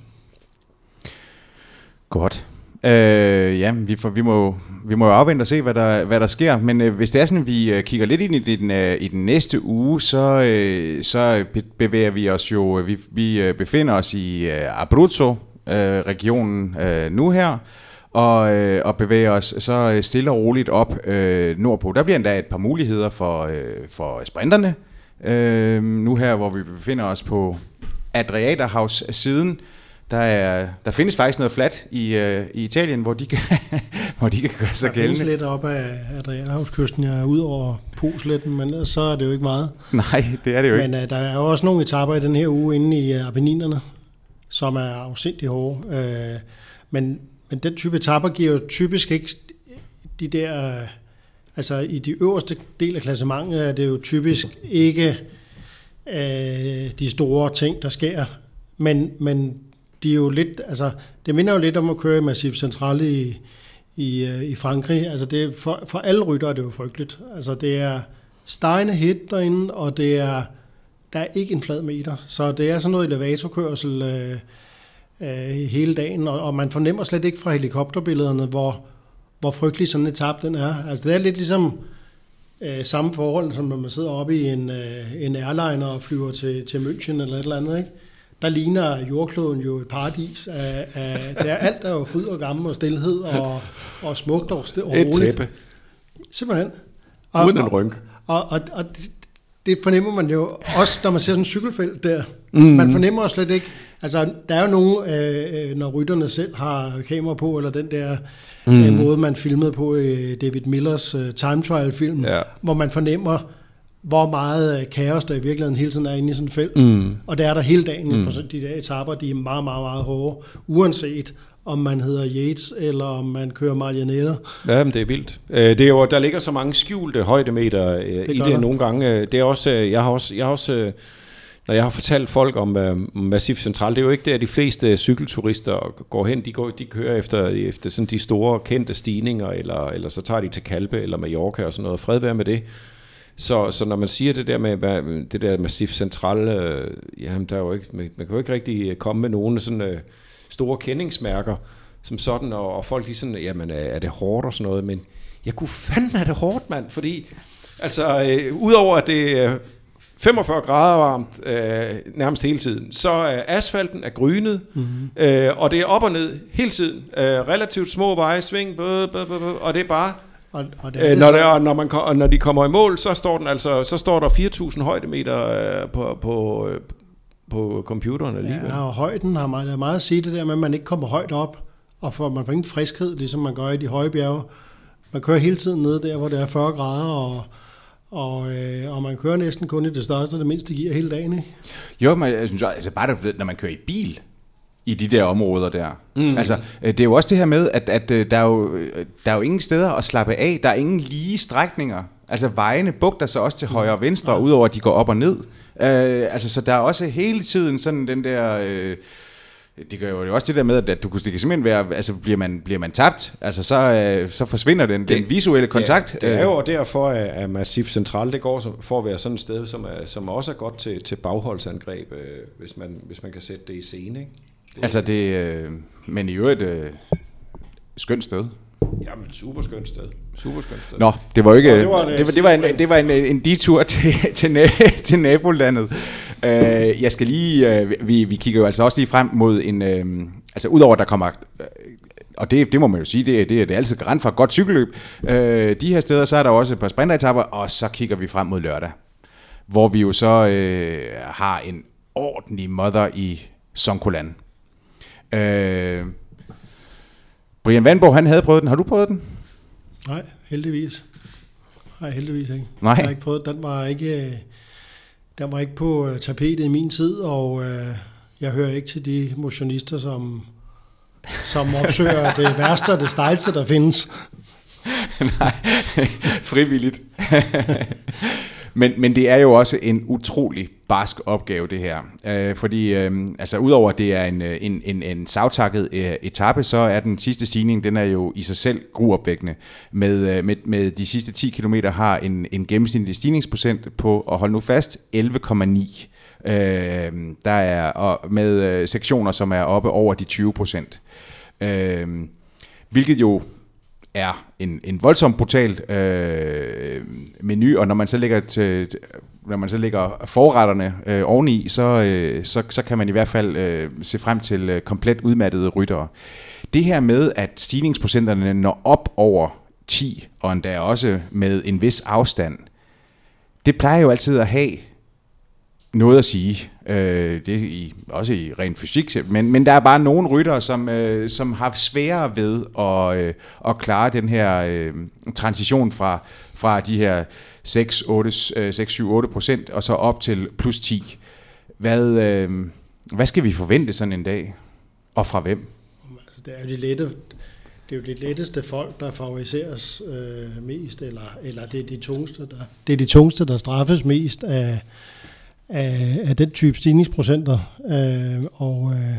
Godt. Øh, ja, vi, får, vi, må, vi må jo afvente og se, hvad der, hvad der sker. Men øh, hvis det er sådan, at vi øh, kigger lidt ind i den, øh, i den næste uge, så, øh, så bevæger vi os jo, øh, vi, vi øh, befinder os i øh, Abruzzo-regionen øh, øh, nu her, og, øh, og bevæger os så øh, stille og roligt op øh, nordpå. Der bliver endda et par muligheder for, øh, for sprinterne, øh, nu her, hvor vi befinder os på Adriaterhavs-siden, der, er, der findes faktisk noget flat i, uh, i Italien, hvor de kan, hvor de kan gøre sig gældende. Der lidt op af Adriaterhavskysten, jeg er ud over Pusletten, men så er det jo ikke meget. Nej, det er det jo ikke. Men uh, der er jo også nogle etaper i den her uge inde i uh, Apenninerne, som er afsindig hårde. Uh, men, men den type etaper giver jo typisk ikke de der... Uh, altså i de øverste del af klassementet er det jo typisk ikke uh, de store ting, der sker. Men, men de er jo lidt, altså, det minder jo lidt om at køre i Massif Centrale i, i, øh, i Frankrig. Altså det er for, for alle rytter er det jo frygteligt. Altså det er stejende hit derinde, og det er, der er ikke en flad meter. Så det er sådan noget elevatorkørsel øh, øh, hele dagen, og, og man fornemmer slet ikke fra helikopterbillederne, hvor, hvor frygtelig sådan en etap den er. Altså det er lidt ligesom øh, samme forhold, som når man sidder oppe i en, øh, en airliner og flyver til, til München eller et eller andet, ikke? Der ligner jordkloden jo et paradis. Af, af, der er alt er jo fryd og gammel og stillhed og, og smukt og, og roligt. Et tæppe. Simpelthen. Og, Uden en rynk. Og, og, og det, det fornemmer man jo også, når man ser sådan en cykelfelt der. Mm. Man fornemmer også slet ikke, altså der er jo nogen, øh, når rytterne selv har kamera på, eller den der mm. øh, måde, man filmede på i David Millers øh, time trial film, ja. hvor man fornemmer, hvor meget øh, kaos der i virkeligheden hele tiden er inde i sådan et felt. Mm. Og det er der hele dagen mm. på de der etaper, de er meget, meget, meget hårde, uanset om man hedder Yates, eller om man kører marionetter. Ja, men det er vildt. Øh, det er jo, der ligger så mange skjulte højdemeter øh, det i det der. nogle gange. Det er også, jeg har også, jeg har også når jeg har fortalt folk om uh, Massif Central, det er jo ikke der, de fleste cykelturister går hen. De, går, de kører efter, efter sådan de store kendte stigninger, eller, eller så tager de til Kalpe eller Mallorca og sådan noget. Fred være med det. Så, så når man siger det der med det der massivt centrale, øh, jamen der er jo ikke, man, man kan jo ikke rigtig øh, komme med nogen sådan øh, store kendingsmærker som sådan, og, og folk de sådan, jamen er, det hårdt og sådan noget, men jeg kunne fandme er det hårdt, mand, fordi altså øh, udover at det er 45 grader varmt øh, nærmest hele tiden, så er asfalten er grynet, mm-hmm. øh, og det er op og ned hele tiden. Øh, relativt små veje, sving, bøh, bøh, bøh, og det er bare og, og det øh, når, det, når, man, når de kommer i mål, så står, den altså, så står der 4.000 højdemeter øh, på, på, øh, på computeren alligevel. Ja, og højden har meget, meget at sige det der med, at man ikke kommer højt op, og får, man får ingen friskhed, ligesom man gør i de høje bjerge. Man kører hele tiden ned der, hvor det er 40 grader, og, og, øh, og man kører næsten kun i det største og det mindste gear hele dagen, ikke? Jo, men jeg synes altså bare, når man kører i bil, i de der områder der. Mm. Altså, øh, det er jo også det her med, at, at øh, der, er jo, øh, der er jo ingen steder at slappe af. Der er ingen lige strækninger. Altså vejene bugter sig også til højre og venstre, ja. udover at de går op og ned. Øh, altså, så der er også hele tiden sådan den der... Øh, det gør jo også det der med, at du, det kan simpelthen være, altså bliver man, bliver man tabt, altså så, øh, så forsvinder den, det, den visuelle kontakt. Ja, det er jo derfor, at Massiv Central, det går for at være sådan et sted, som, er, som også er godt til, til bagholdsangreb, øh, hvis, man, hvis man kan sætte det i scene. Ikke? Det, altså det, øh, men i øvrigt øh, skønt sted. Jamen, super skønt sted. Super skønt sted. Nå, det var jo ikke... det, var en, det, var, det var en, det var en, en detur til, til, til nabolandet. Uh, jeg skal lige... Uh, vi, vi kigger jo altså også lige frem mod en... Uh, altså udover at der kommer... Og det, det må man jo sige, det, det, det er altid garant for et godt cykelløb. Uh, de her steder, så er der også et par sprinteretapper, og så kigger vi frem mod lørdag. Hvor vi jo så uh, har en ordentlig mother i Sonkolan. Øh, Brian Vandborg, han havde prøvet den. Har du prøvet den? Nej, heldigvis. Nej, heldigvis ikke. Nej. Jeg har ikke prøvet den. var ikke, den var ikke på øh, tapetet i min tid, og øh, jeg hører ikke til de motionister, som, som opsøger det værste og det stejlste, der findes. Nej, frivilligt. Men, men det er jo også en utrolig barsk opgave, det her. Øh, fordi, øh, altså udover at det er en, øh, en, en, en savtakket øh, etape, så er den sidste stigning, den er jo i sig selv gruopvækkende. Med, øh, med, med de sidste 10 km har en, en gennemsnitlig stigningsprocent på, og hold nu fast, 11,9. Øh, der er og med øh, sektioner, som er oppe over de 20 procent. Øh, hvilket jo er en, en voldsom brutal øh, menu, og når man så lægger til, når man så lægger forretterne øh, oveni, så, øh, så, så kan man i hvert fald øh, se frem til øh, komplet udmattede ryttere. Det her med, at stigningsprocenterne når op over 10, og endda også med en vis afstand, det plejer jo altid at have noget at sige. Øh, det er i, også i ren fysik, men, men der er bare nogle ryttere, som, øh, som har sværere ved at, øh, at klare den her øh, transition fra, fra de her 6, 8, 6, 7, 8 procent, og så op til plus 10. Hvad, øh, hvad skal vi forvente sådan en dag? Og fra hvem? Altså, det er jo de lette, det er jo de letteste folk, der favoriseres øh, mest, eller, eller det, er de tungeste, der, det er de tungeste, der straffes mest af, af, af den type stigningsprocenter. Øh, og, øh,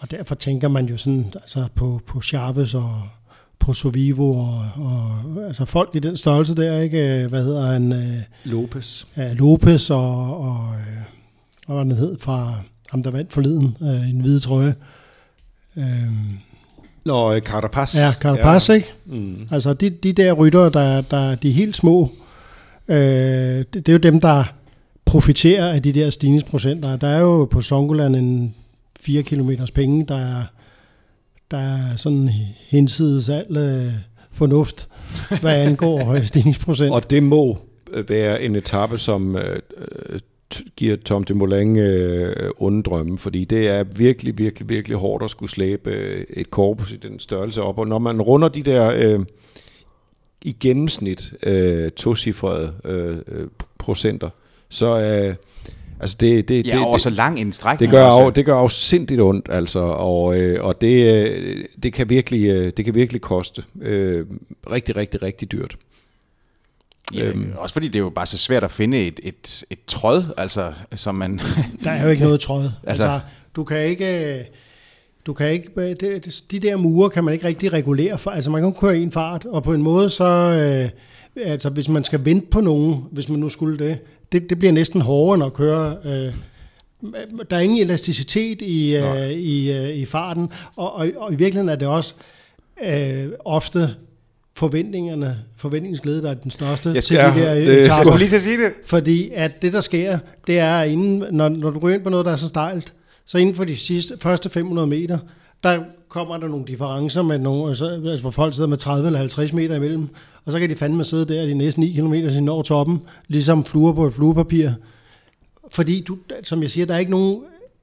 og derfor tænker man jo sådan altså på, på Chavez og på Sovivo og, og altså folk i den størrelse der, ikke? Hvad hedder han? Øh, Lopez. Ja, Lopez og, og, øh, og hvad den hed fra ham, der vandt forleden, øh, en hvide trøje. Øh, Nå, Carapaz. Ja, Carapaz, ja. ikke? Mm. Altså, de, de der rytter, der, der de helt små, øh, det, det er jo dem, der profiterer af de der stigningsprocenter. Der er jo på Songoland en 4 km penge, der er, der er sådan hensides al øh, fornuft, hvad angår øh, stigningsprocent. Og det må øh, være en etape, som øh, giver Tom de Moulin øh, onde drømme, fordi det er virkelig, virkelig, virkelig hårdt at skulle slæbe øh, et korpus i den størrelse op. Og når man runder de der øh, i gennemsnit øh, tocifrede øh, øh procenter, så øh, altså det, det, ja, det, over så lang en strækning. Det gør, af, det gør afsindigt ondt, altså, og, øh, og det, øh, det, kan virkelig, øh, det kan virkelig koste øh, rigtig, rigtig, rigtig dyrt. Ja, øhm. Også fordi det er jo bare så svært at finde et, et, et tråd, altså, som man... Der er jo ikke noget tråd. altså, altså, du kan ikke... Du kan ikke, de der mure kan man ikke rigtig regulere for. Altså man kan køre i en fart, og på en måde så, øh, altså hvis man skal vente på nogen, hvis man nu skulle det, det, det bliver næsten hårdere end at køre. Øh, der er ingen elasticitet i, øh, i, øh, i farten, og, og, og i virkeligheden er det også øh, ofte forventningerne, forventningsglæde, der er den største jeg skal, til de der ja, det, Jeg skulle lige til sige det. Fordi at det, der sker, det er, inden, når, når du går ind på noget, der er så stejlt, så inden for de sidste, første 500 meter, der kommer der nogle differencer, med nogle, altså, altså, hvor folk sidder med 30 eller 50 meter imellem, og så kan de fandme sidde der de næste 9 km til når toppen, ligesom fluer på et fluepapir. Fordi, du, som jeg siger, der er ikke nogen,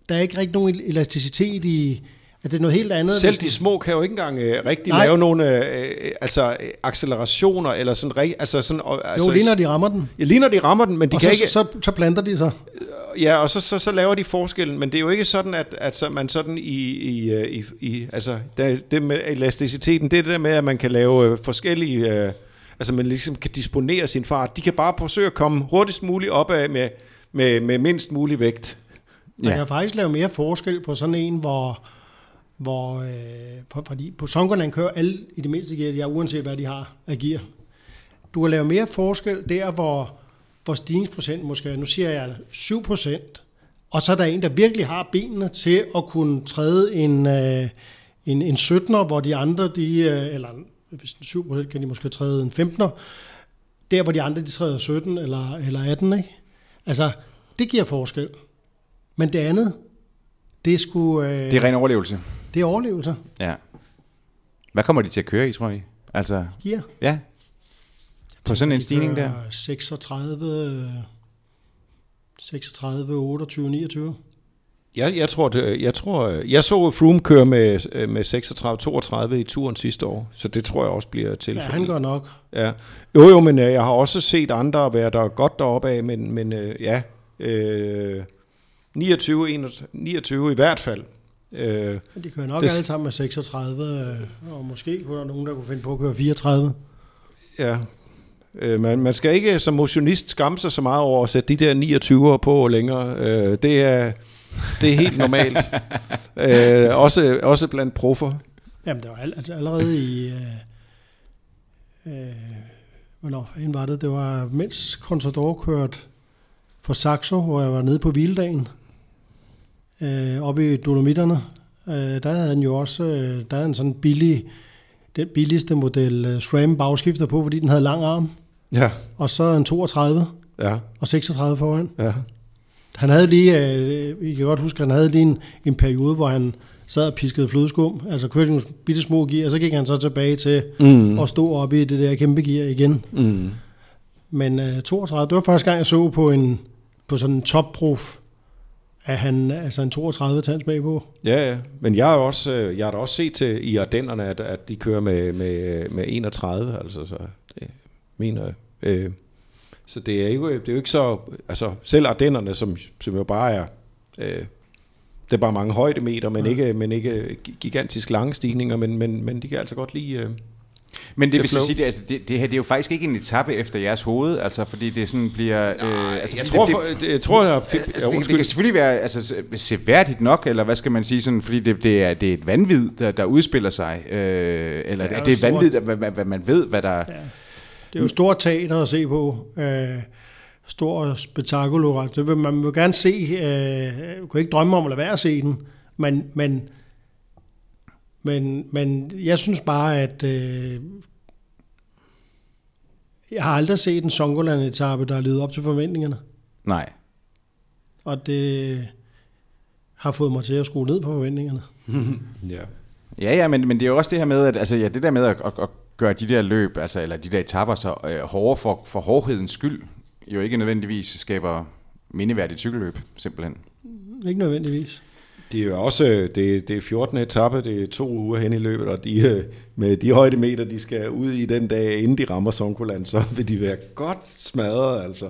der er ikke rigtig nogen elasticitet i, at det er noget helt andet. Selv de små kan jo ikke engang øh, rigtig Nej. lave nogle øh, altså, accelerationer, eller sådan, altså sådan altså, Jo, lige når de rammer den. Ja, lige når de rammer den, men de og kan så, ikke... Så, så planter de sig. Ja, og så, så, så laver de forskellen, men det er jo ikke sådan, at, at så man sådan i, i, øh, i, i altså det, det med elasticiteten, det er det der med, at man kan lave øh, forskellige, øh, altså man ligesom kan disponere sin fart. De kan bare forsøge at komme hurtigst muligt opad med, med, med mindst mulig vægt. Man ja. kan faktisk lave mere forskel på sådan en, hvor, hvor øh, fordi på Songoland kører alle i det mindste gear, ja, uanset hvad de har af gear. Du kan lave mere forskel der, hvor hvor stigningsprocent måske nu siger jeg 7 procent, og så er der en, der virkelig har benene til at kunne træde en, øh, en, en 17'er, hvor de andre, de, øh, eller hvis 7 procent kan de måske træde en 15'er, der hvor de andre, de træder 17 eller, eller 18, ikke? Altså, det giver forskel. Men det andet, det er sgu... Øh, det er ren overlevelse. Det er overlevelse. Ja. Hvad kommer de til at køre i, tror I? Altså, Gear? Ja, på sådan en stigning der? 36, 36, 28, 29. Jeg, jeg tror, det, jeg tror, jeg så Froome køre med, med 36-32 i turen sidste år, så det tror jeg også bliver tilfældet. Ja, han gør nok. Ja. Jo, jo, men øh, jeg har også set andre være der godt deroppe af, men, men øh, ja, øh, 29, 21, 29 i hvert fald. Øh, de kører nok det, alle sammen med 36, øh, og måske kunne der nogen, der kunne finde på at køre 34. Ja, Øh, man, man skal ikke som motionist skamme sig så meget over at sætte de der 29'er på længere. Øh, det, er, det er helt normalt. øh, også, også blandt proffer. Jamen, det var all, altså allerede i... Øh, øh, hvornår var det? Det var mens Contador kørte for Saxo, hvor jeg var nede på hviledagen, øh, oppe i Dolomitterne. Øh, der havde han jo også øh, der havde han sådan en billig den billigste model uh, SRAM bagskifter på, fordi den havde lang arm. Ja, Og så en 32 ja, og 36 foran. ja. Han havde lige, øh, I kan godt huske, han havde lige en, en periode, hvor han sad og piskede flødeskum, altså kørte nogle bitte små gear, og så gik han så tilbage til Mm. at stå oppe i det der kæmpe gear igen. Mm. Men øh, 32, det var første gang, jeg så på en på sådan en topproof, at han altså en 32 tands bag på. Ja, ja. Men jeg har også, øh, jeg har da også set til i Ardennerne, at, at de kører med, med, med 31, altså så det mener jeg. Øh, så det er, jo, det er jo ikke så, altså selv Ardennerne, som, som jo bare er, øh, det er bare mange højdemeter, men, Ja. ikke, men ikke gigantisk lange stigninger, men, men, men de kan altså godt lide, øh, Men det Det vil flow. sige, det, altså, det, det her det er jo faktisk ikke en etape efter jeres hoved, altså fordi det sådan bliver... øh, altså, jeg tror, det, for, det, jeg tror, der er, Altså, det, det undskyld. kan selvfølgelig være altså, seværdigt nok, eller hvad skal man sige, sådan, fordi det, det, er, det er et vanvid, der, der udspiller sig. Øh, eller Det er det er, det vanvid, hvad, hvad, hvad man ved, hvad der... Ja. Det er jo stort teater at se på. Øh, stor spektakulært. Det vil man vil gerne se. Øh, du kan ikke drømme om at lade være at se den. Men, men, men, men jeg synes bare, at øh, jeg har aldrig set en Songoland-etappe, der har levet op til forventningerne. Nej. Og det har fået mig til at skrue ned på forventningerne. Ja. Ja, ja, men, men det er jo også det her med, at altså, ja, det der med at, at, at gøre de der løb, altså, eller de der etapper så øh, hårde for, for hårdhedens skyld, jo ikke nødvendigvis skaber mindeværdigt cykelløb, simpelthen. Ikke nødvendigvis. Det er jo også øh, det, det er 14. etape, det er to uger hen i løbet, og de, øh, med de højdemeter, de skal ud i den dag, inden de rammer Sonkoland, så vil de være godt smadret, altså.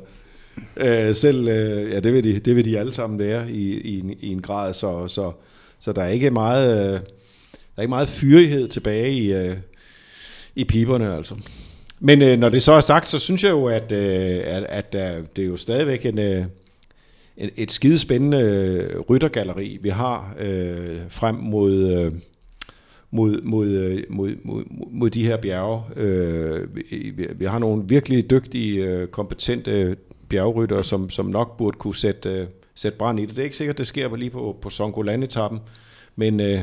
Øh, selv, øh, ja, det vil, de, det vil de alle sammen være i, i, en, i en grad, så, så, så der er ikke meget, øh, der er ikke meget fyrighed tilbage i, øh, i piberne, altså. Men øh, når det så er sagt, så synes jeg jo, at, øh, at, at øh, det er jo stadigvæk en, øh, et, et skidespændende øh, ryttergalleri, vi har øh, frem mod, øh, mod, mod, øh, mod, mod, mod de her bjerge. Øh, vi, vi- har nogle virkelig dygtige, øh, kompetente bjergryttere, som, som nok burde kunne sætte, sætte brand i det. Det er ikke sikkert, det sker lige på, på Songoland-etappen, men øh,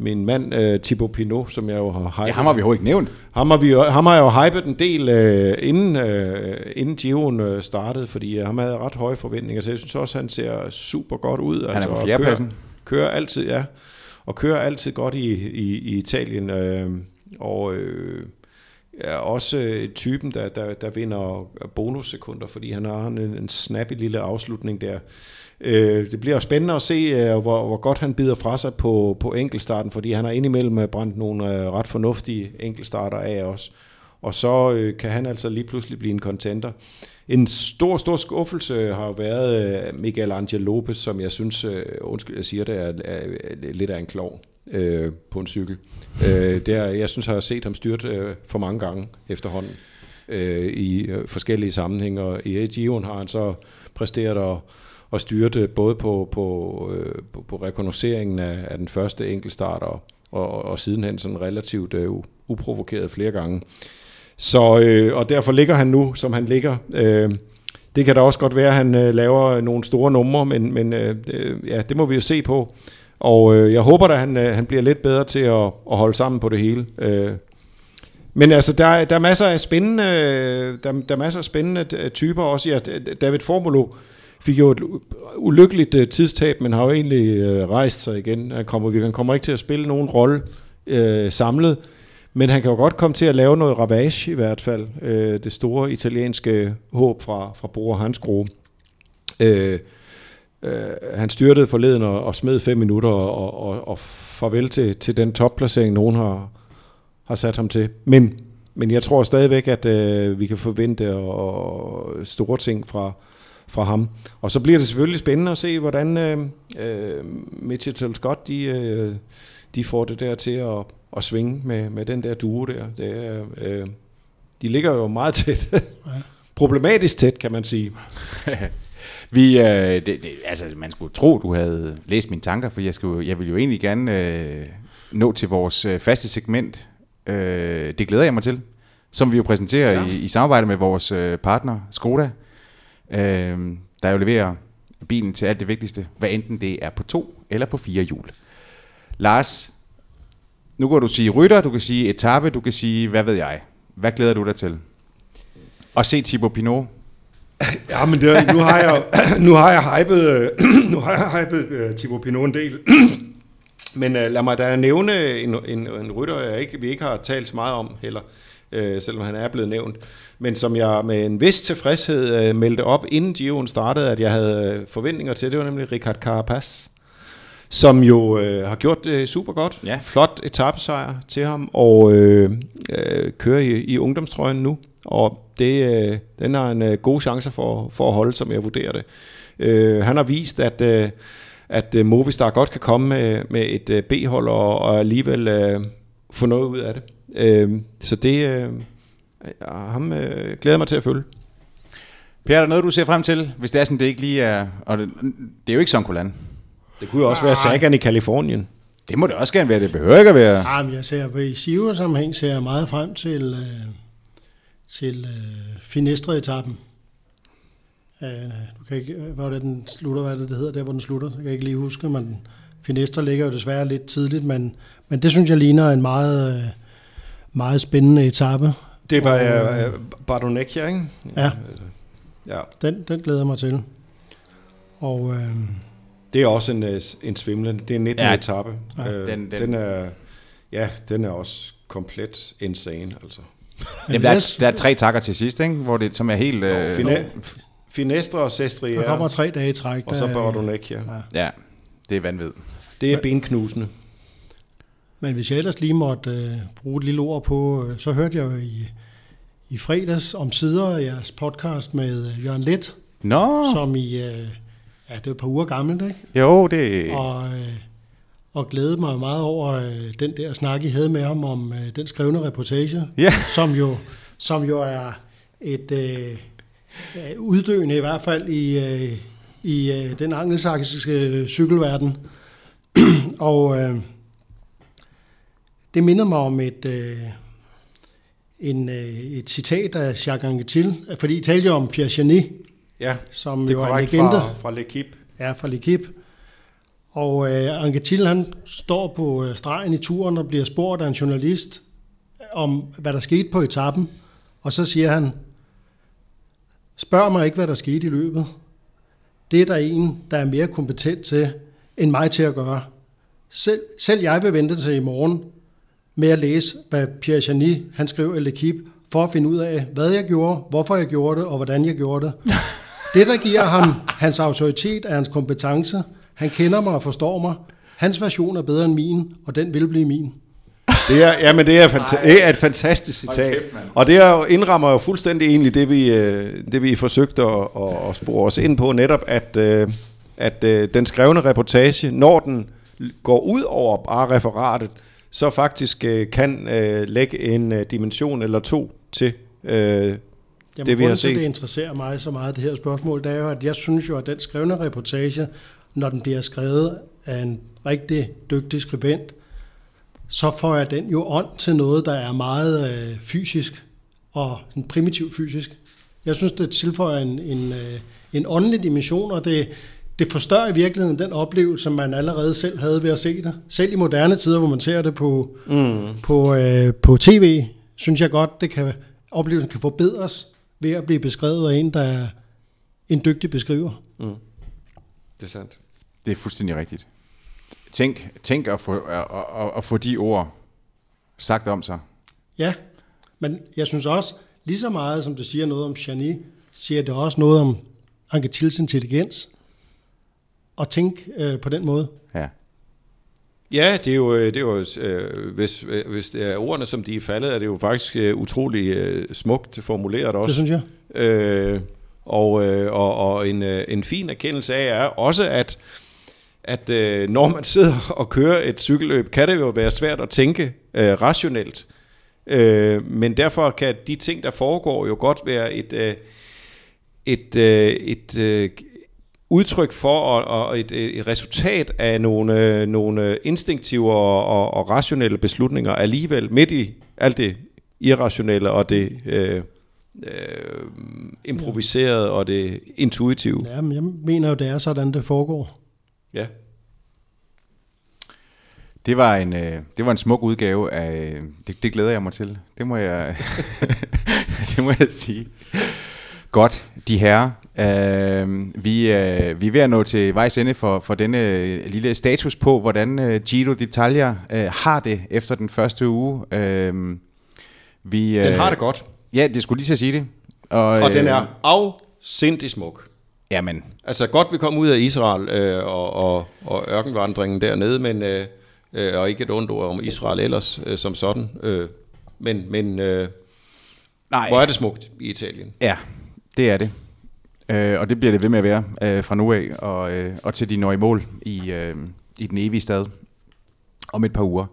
min mand øh, Thibaut Pinot, som jeg jo har hypet, Ja, ham har vi jo ikke nævnt. ham har, vi, jo- ham har jeg jo hypet en del, øh, inden, øh, inden Giroen øh, startede, fordi øh, ham havde ret høje forventninger, så jeg synes også, han ser super godt ud. Han er på og fjerdepladsen. Kører, kører altid, ja, og kører altid godt i, i, i Italien, øh, og øh, er også øh, typen, der, der, der vinder bonussekunder, fordi han har en, en snappy lille afslutning der. Øh, det bliver spændende at se, øh, hvor, hvor godt han bider fra sig på, på enkelstarten, fordi han har indimellem øh, brændt nogle øh, ret fornuftige enkelstarter af os. Og så øh, kan han altså lige pludselig blive en contender. En stor, stor skuffelse har været øh, Miguel Angel Lopez, som jeg synes, øh, undskyld jeg siger det, er, er, er lidt af en klov øh, på en cykel. Øh, det jeg synes, jeg har set ham styrt øh, for mange gange efterhånden øh, i øh, forskellige sammenhænge. Og i Giroen har han så præsteret at, at styrte både på, på, øh, på, på rekognosceringen af, af den første enkeltstart og, og, og sidenhen sådan relativt øh, uprovokeret flere gange. Så, øh, og derfor ligger han nu, som han ligger. Øh, det kan da også godt være, at han øh, laver nogle store numre, men, men øh, ja, det må vi jo se på. Og øh, jeg håber, at han, øh, han bliver lidt bedre til at, at holde sammen på det hele. Øh, men altså, der, der er masser af spændende, øh, der, der er masser af spændende øh, typer også. Ja, David Formulo fik jo et ulykkeligt øh, tidstab, men har jo egentlig øh, rejst sig igen. Han kommer, han kommer ikke til at spille nogen rolle øh, samlet, men han kan jo godt komme til at lave noget ravage i hvert fald. Øh, det store italienske håb fra, fra Bora Hansgrohe. Øh, øh, han styrtede forleden og, og smed fem minutter og, og, og farvel til, til den topplacering, nogen har, har sat ham til. Men, men jeg tror stadigvæk, at øh, vi kan forvente og, og store ting fra, fra ham. Og så bliver det selvfølgelig spændende at se, hvordan øh, øh, Mitchell Scott de, øh, de får det der til at, at svinge med, med den der duo der. Det øh, de ligger jo meget tæt. Problematisk tæt, kan man sige. Vi, øh, det, det, altså, man skulle tro, du havde læst mine tanker, for jeg, skulle, jeg vil jo egentlig gerne øh, nå til vores øh, faste segment. Øh, det glæder jeg mig til, som vi jo præsenterer ja. Ja. i, i samarbejde med vores øh, partner, Skoda, øh, der jo leverer bilen til alt det vigtigste, hvad enten det er på to eller på fire hjul. Lars, Nu kan du sige rytter, du kan sige etape, du kan sige, hvad ved jeg. Hvad glæder du dig til? Og se Thibaut Pinot. Ja, men det, nu har jeg nu har jeg hypet, øh, nu har jeg hypet uh, Thibaut Pinot en del. men uh, lad mig da nævne en, en, en rytter, jeg ikke, vi ikke har talt så meget om heller, uh, selvom han er blevet nævnt. Men som jeg med en vis tilfredshed uh, meldte op, inden Giroen startede, at jeg havde forventninger til, det var nemlig Richard Carapaz som jo øh, har gjort det super godt. Ja. Flot etappesejr til ham, og øh, øh, kører i, i ungdomstrøjen nu. Og det, øh, den har en øh, god chance for, for at holde, som jeg vurderer det. Øh, han har vist, at, øh, at øh, Movistar godt kan komme med, med et øh, B-hold og, og alligevel øh, få noget ud af det. Øh, så det øh, ham øh, glæder mig til at følge. Per, er der noget, du ser frem til, hvis det er sådan, det ikke lige er... Og det, det er jo ikke som Kulan. Det kunne jo også være Sagan i Kalifornien. Det må det også gerne være, det behøver ikke at være... Ja, men jeg ser på i Siver sammenhæng ser jeg meget frem til, øh, til øh, Finestre-etappen. Øh, du kan ikke, hvor er det, den slutter, hvad er det, det hedder, der hvor den slutter, det kan jeg ikke lige huske, men Finestre ligger jo desværre lidt tidligt, men, men det synes jeg ligner en meget, øh, meget spændende etape. Det bare Og, øh, Bardonecchia, ikke? Ja. Ja. Den, den glæder jeg mig til. Og øh, Det er også en, øh, en svimlende. Det er 19. Ja. Etape. Ja. Øh, Den- den, den- er, ja, den er også komplet insane, altså. Jamen, der, er, der er tre takker til sidst, ikke? Hvor det, som er helt... Øh, Fine, Finestre og Sestri der kommer tre dage i træk. og så Bardonecchia. Ja. ja, det er vanvittigt. Det er benknusende. Men hvis jeg ellers lige måtte øh, bruge et lille ord på, øh, så hørte jeg jo i, i fredags om sider jeres podcast med øh, Jørgen Let, Nå, som i, øh, ja, det er et par uger gammelt, ikke? jo, det... Og, øh, og glædede mig meget over øh, den der snak, I havde med ham om øh, den skrevne reportage, Ja. som, jo, som jo er et øh, øh, uddøende i hvert fald i, øh, i øh, den angelsaksiske cykelverden. og øh, det minder mig om et, øh, en, øh, et citat af Jacques Anquetil, fordi I talte jo om Pierre Janet, Ja, som det jo er en legende. fra, fra L'Equipe. Ja, fra L'Equipe. Og øh, Anquetil, han står på øh, stregen i turen og bliver spurgt af en journalist om, hvad der skete på etappen. Og så siger han, spørg mig ikke, hvad der skete i løbet. Det er der en, der er mere kompetent til, end mig til at gøre. Selv, selv jeg vil vente til i morgen med at læse, hvad Pierre Janis, han skrev i L'Equipe, for at finde ud af, hvad jeg gjorde, hvorfor jeg gjorde det, og hvordan jeg gjorde det. Det, der giver ham hans autoritet, er hans kompetence. Han kender mig og forstår mig. Hans version er bedre end min, og den vil blive min. Det er, ja, men det er, fanta- det er et fantastisk citat. kæft, og det er jo, indrammer jo fuldstændig egentlig det, vi, øh, det, vi forsøgte at, at, at spore os ind på, netop at, øh, at øh, den skrevne reportage, når den går ud over bare referatet, så faktisk øh, kan øh, lægge en øh, dimension eller to til øh, Jamen, det, vi har set. det interesserer mig så meget, det her spørgsmål, det er jo, at jeg synes jo, at den skrevne reportage, når den bliver skrevet af en rigtig dygtig skribent, så får jeg den jo ånd til noget, der er meget øh, fysisk og en primitiv fysisk. Jeg synes, det tilføjer en, en, øh, en åndelig dimension, og det, det forstørrer i virkeligheden den oplevelse, man allerede selv havde ved at se det. Selv i moderne tider, hvor man ser det på, mm. på, øh, på tv, synes jeg godt, det kan, oplevelsen kan forbedres ved at blive beskrevet af en, der er en dygtig beskriver. Det er sandt. Det er fuldstændig rigtigt. Tænk, tænk at, få, at, at, at få de ord sagt om sig. Ja, men jeg synes også, lige så meget som det siger noget om Chani, siger det også noget om Anketils intelligens. Og tænk øh, på den måde. Ja. Ja, det er jo, det er jo øh, hvis, øh, hvis det er ordene, som de er faldet, er det jo faktisk øh, utrolig øh, smukt formuleret også. Det synes jeg. Øh, og, øh, og, og en, øh, en fin erkendelse af er også, at, at øh, når man sidder og kører et cykelløb, kan det jo være svært at tænke øh, rationelt. Øh, men derfor kan de ting, der foregår, jo godt være et, øh, et, øh, et øh, udtryk for og, og et, et resultat af nogle, nogle instinktive og, og, og rationelle beslutninger alligevel midt i alt det irrationelle og det øh, øh, improviserede og det intuitive. Ja, men jeg mener jo, det er sådan, det foregår. Ja. Det var en, øh, det var en smuk udgave af... Det, det glæder jeg mig til. Det må jeg, det må jeg sige. Godt, de herrer. Øh, vi, øh, vi er ved at nå til vejs ende for, for denne øh, lille status på, hvordan øh, Giro d'Italia øh, har det efter den første uge. Øh, vi, øh, Den har det godt, Ja, det skulle lige at sige det. og, og den er afsindig smuk. Jamen, Altså godt, vi kom ud af Israel øh, og, og, og ørkenvandringen dernede, men, øh, og ikke et ondt ord om Israel ellers øh, som sådan. Øh, men men øh, nej. hvor er det smukt i Italien. Ja, det er det. Øh, og det bliver det ved med at være øh, fra nu af, og, øh, og til de når i mål i, øh, i den evige stad om et par uger.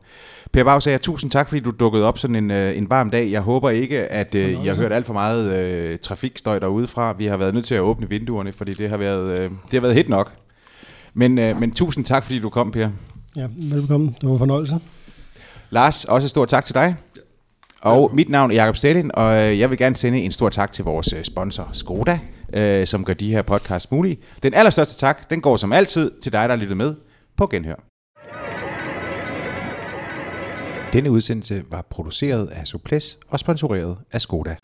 Per Bagsager, tusind tak, fordi du dukkede op sådan en, øh, en varm dag. Jeg håber ikke, at øh, jeg har hørt alt for meget øh, trafikstøj derude fra. Vi har været nødt til at åbne vinduerne, fordi det har været, øh, det har været hit nok. Men, øh, men tusind tak, fordi du kom, Per. Ja, velkommen. Det var en fornøjelse. Lars, også stor tak til dig. Og mit navn er Jakob Stelin, og øh, jeg vil gerne sende en stor tak til vores øh, sponsor Skoda, øh, som gør de her podcasts mulige. Den allerstørste tak, den går som altid til dig, der har lyttet med på Genhør. Denne udsendelse var produceret af Suples og sponsoreret af Skoda.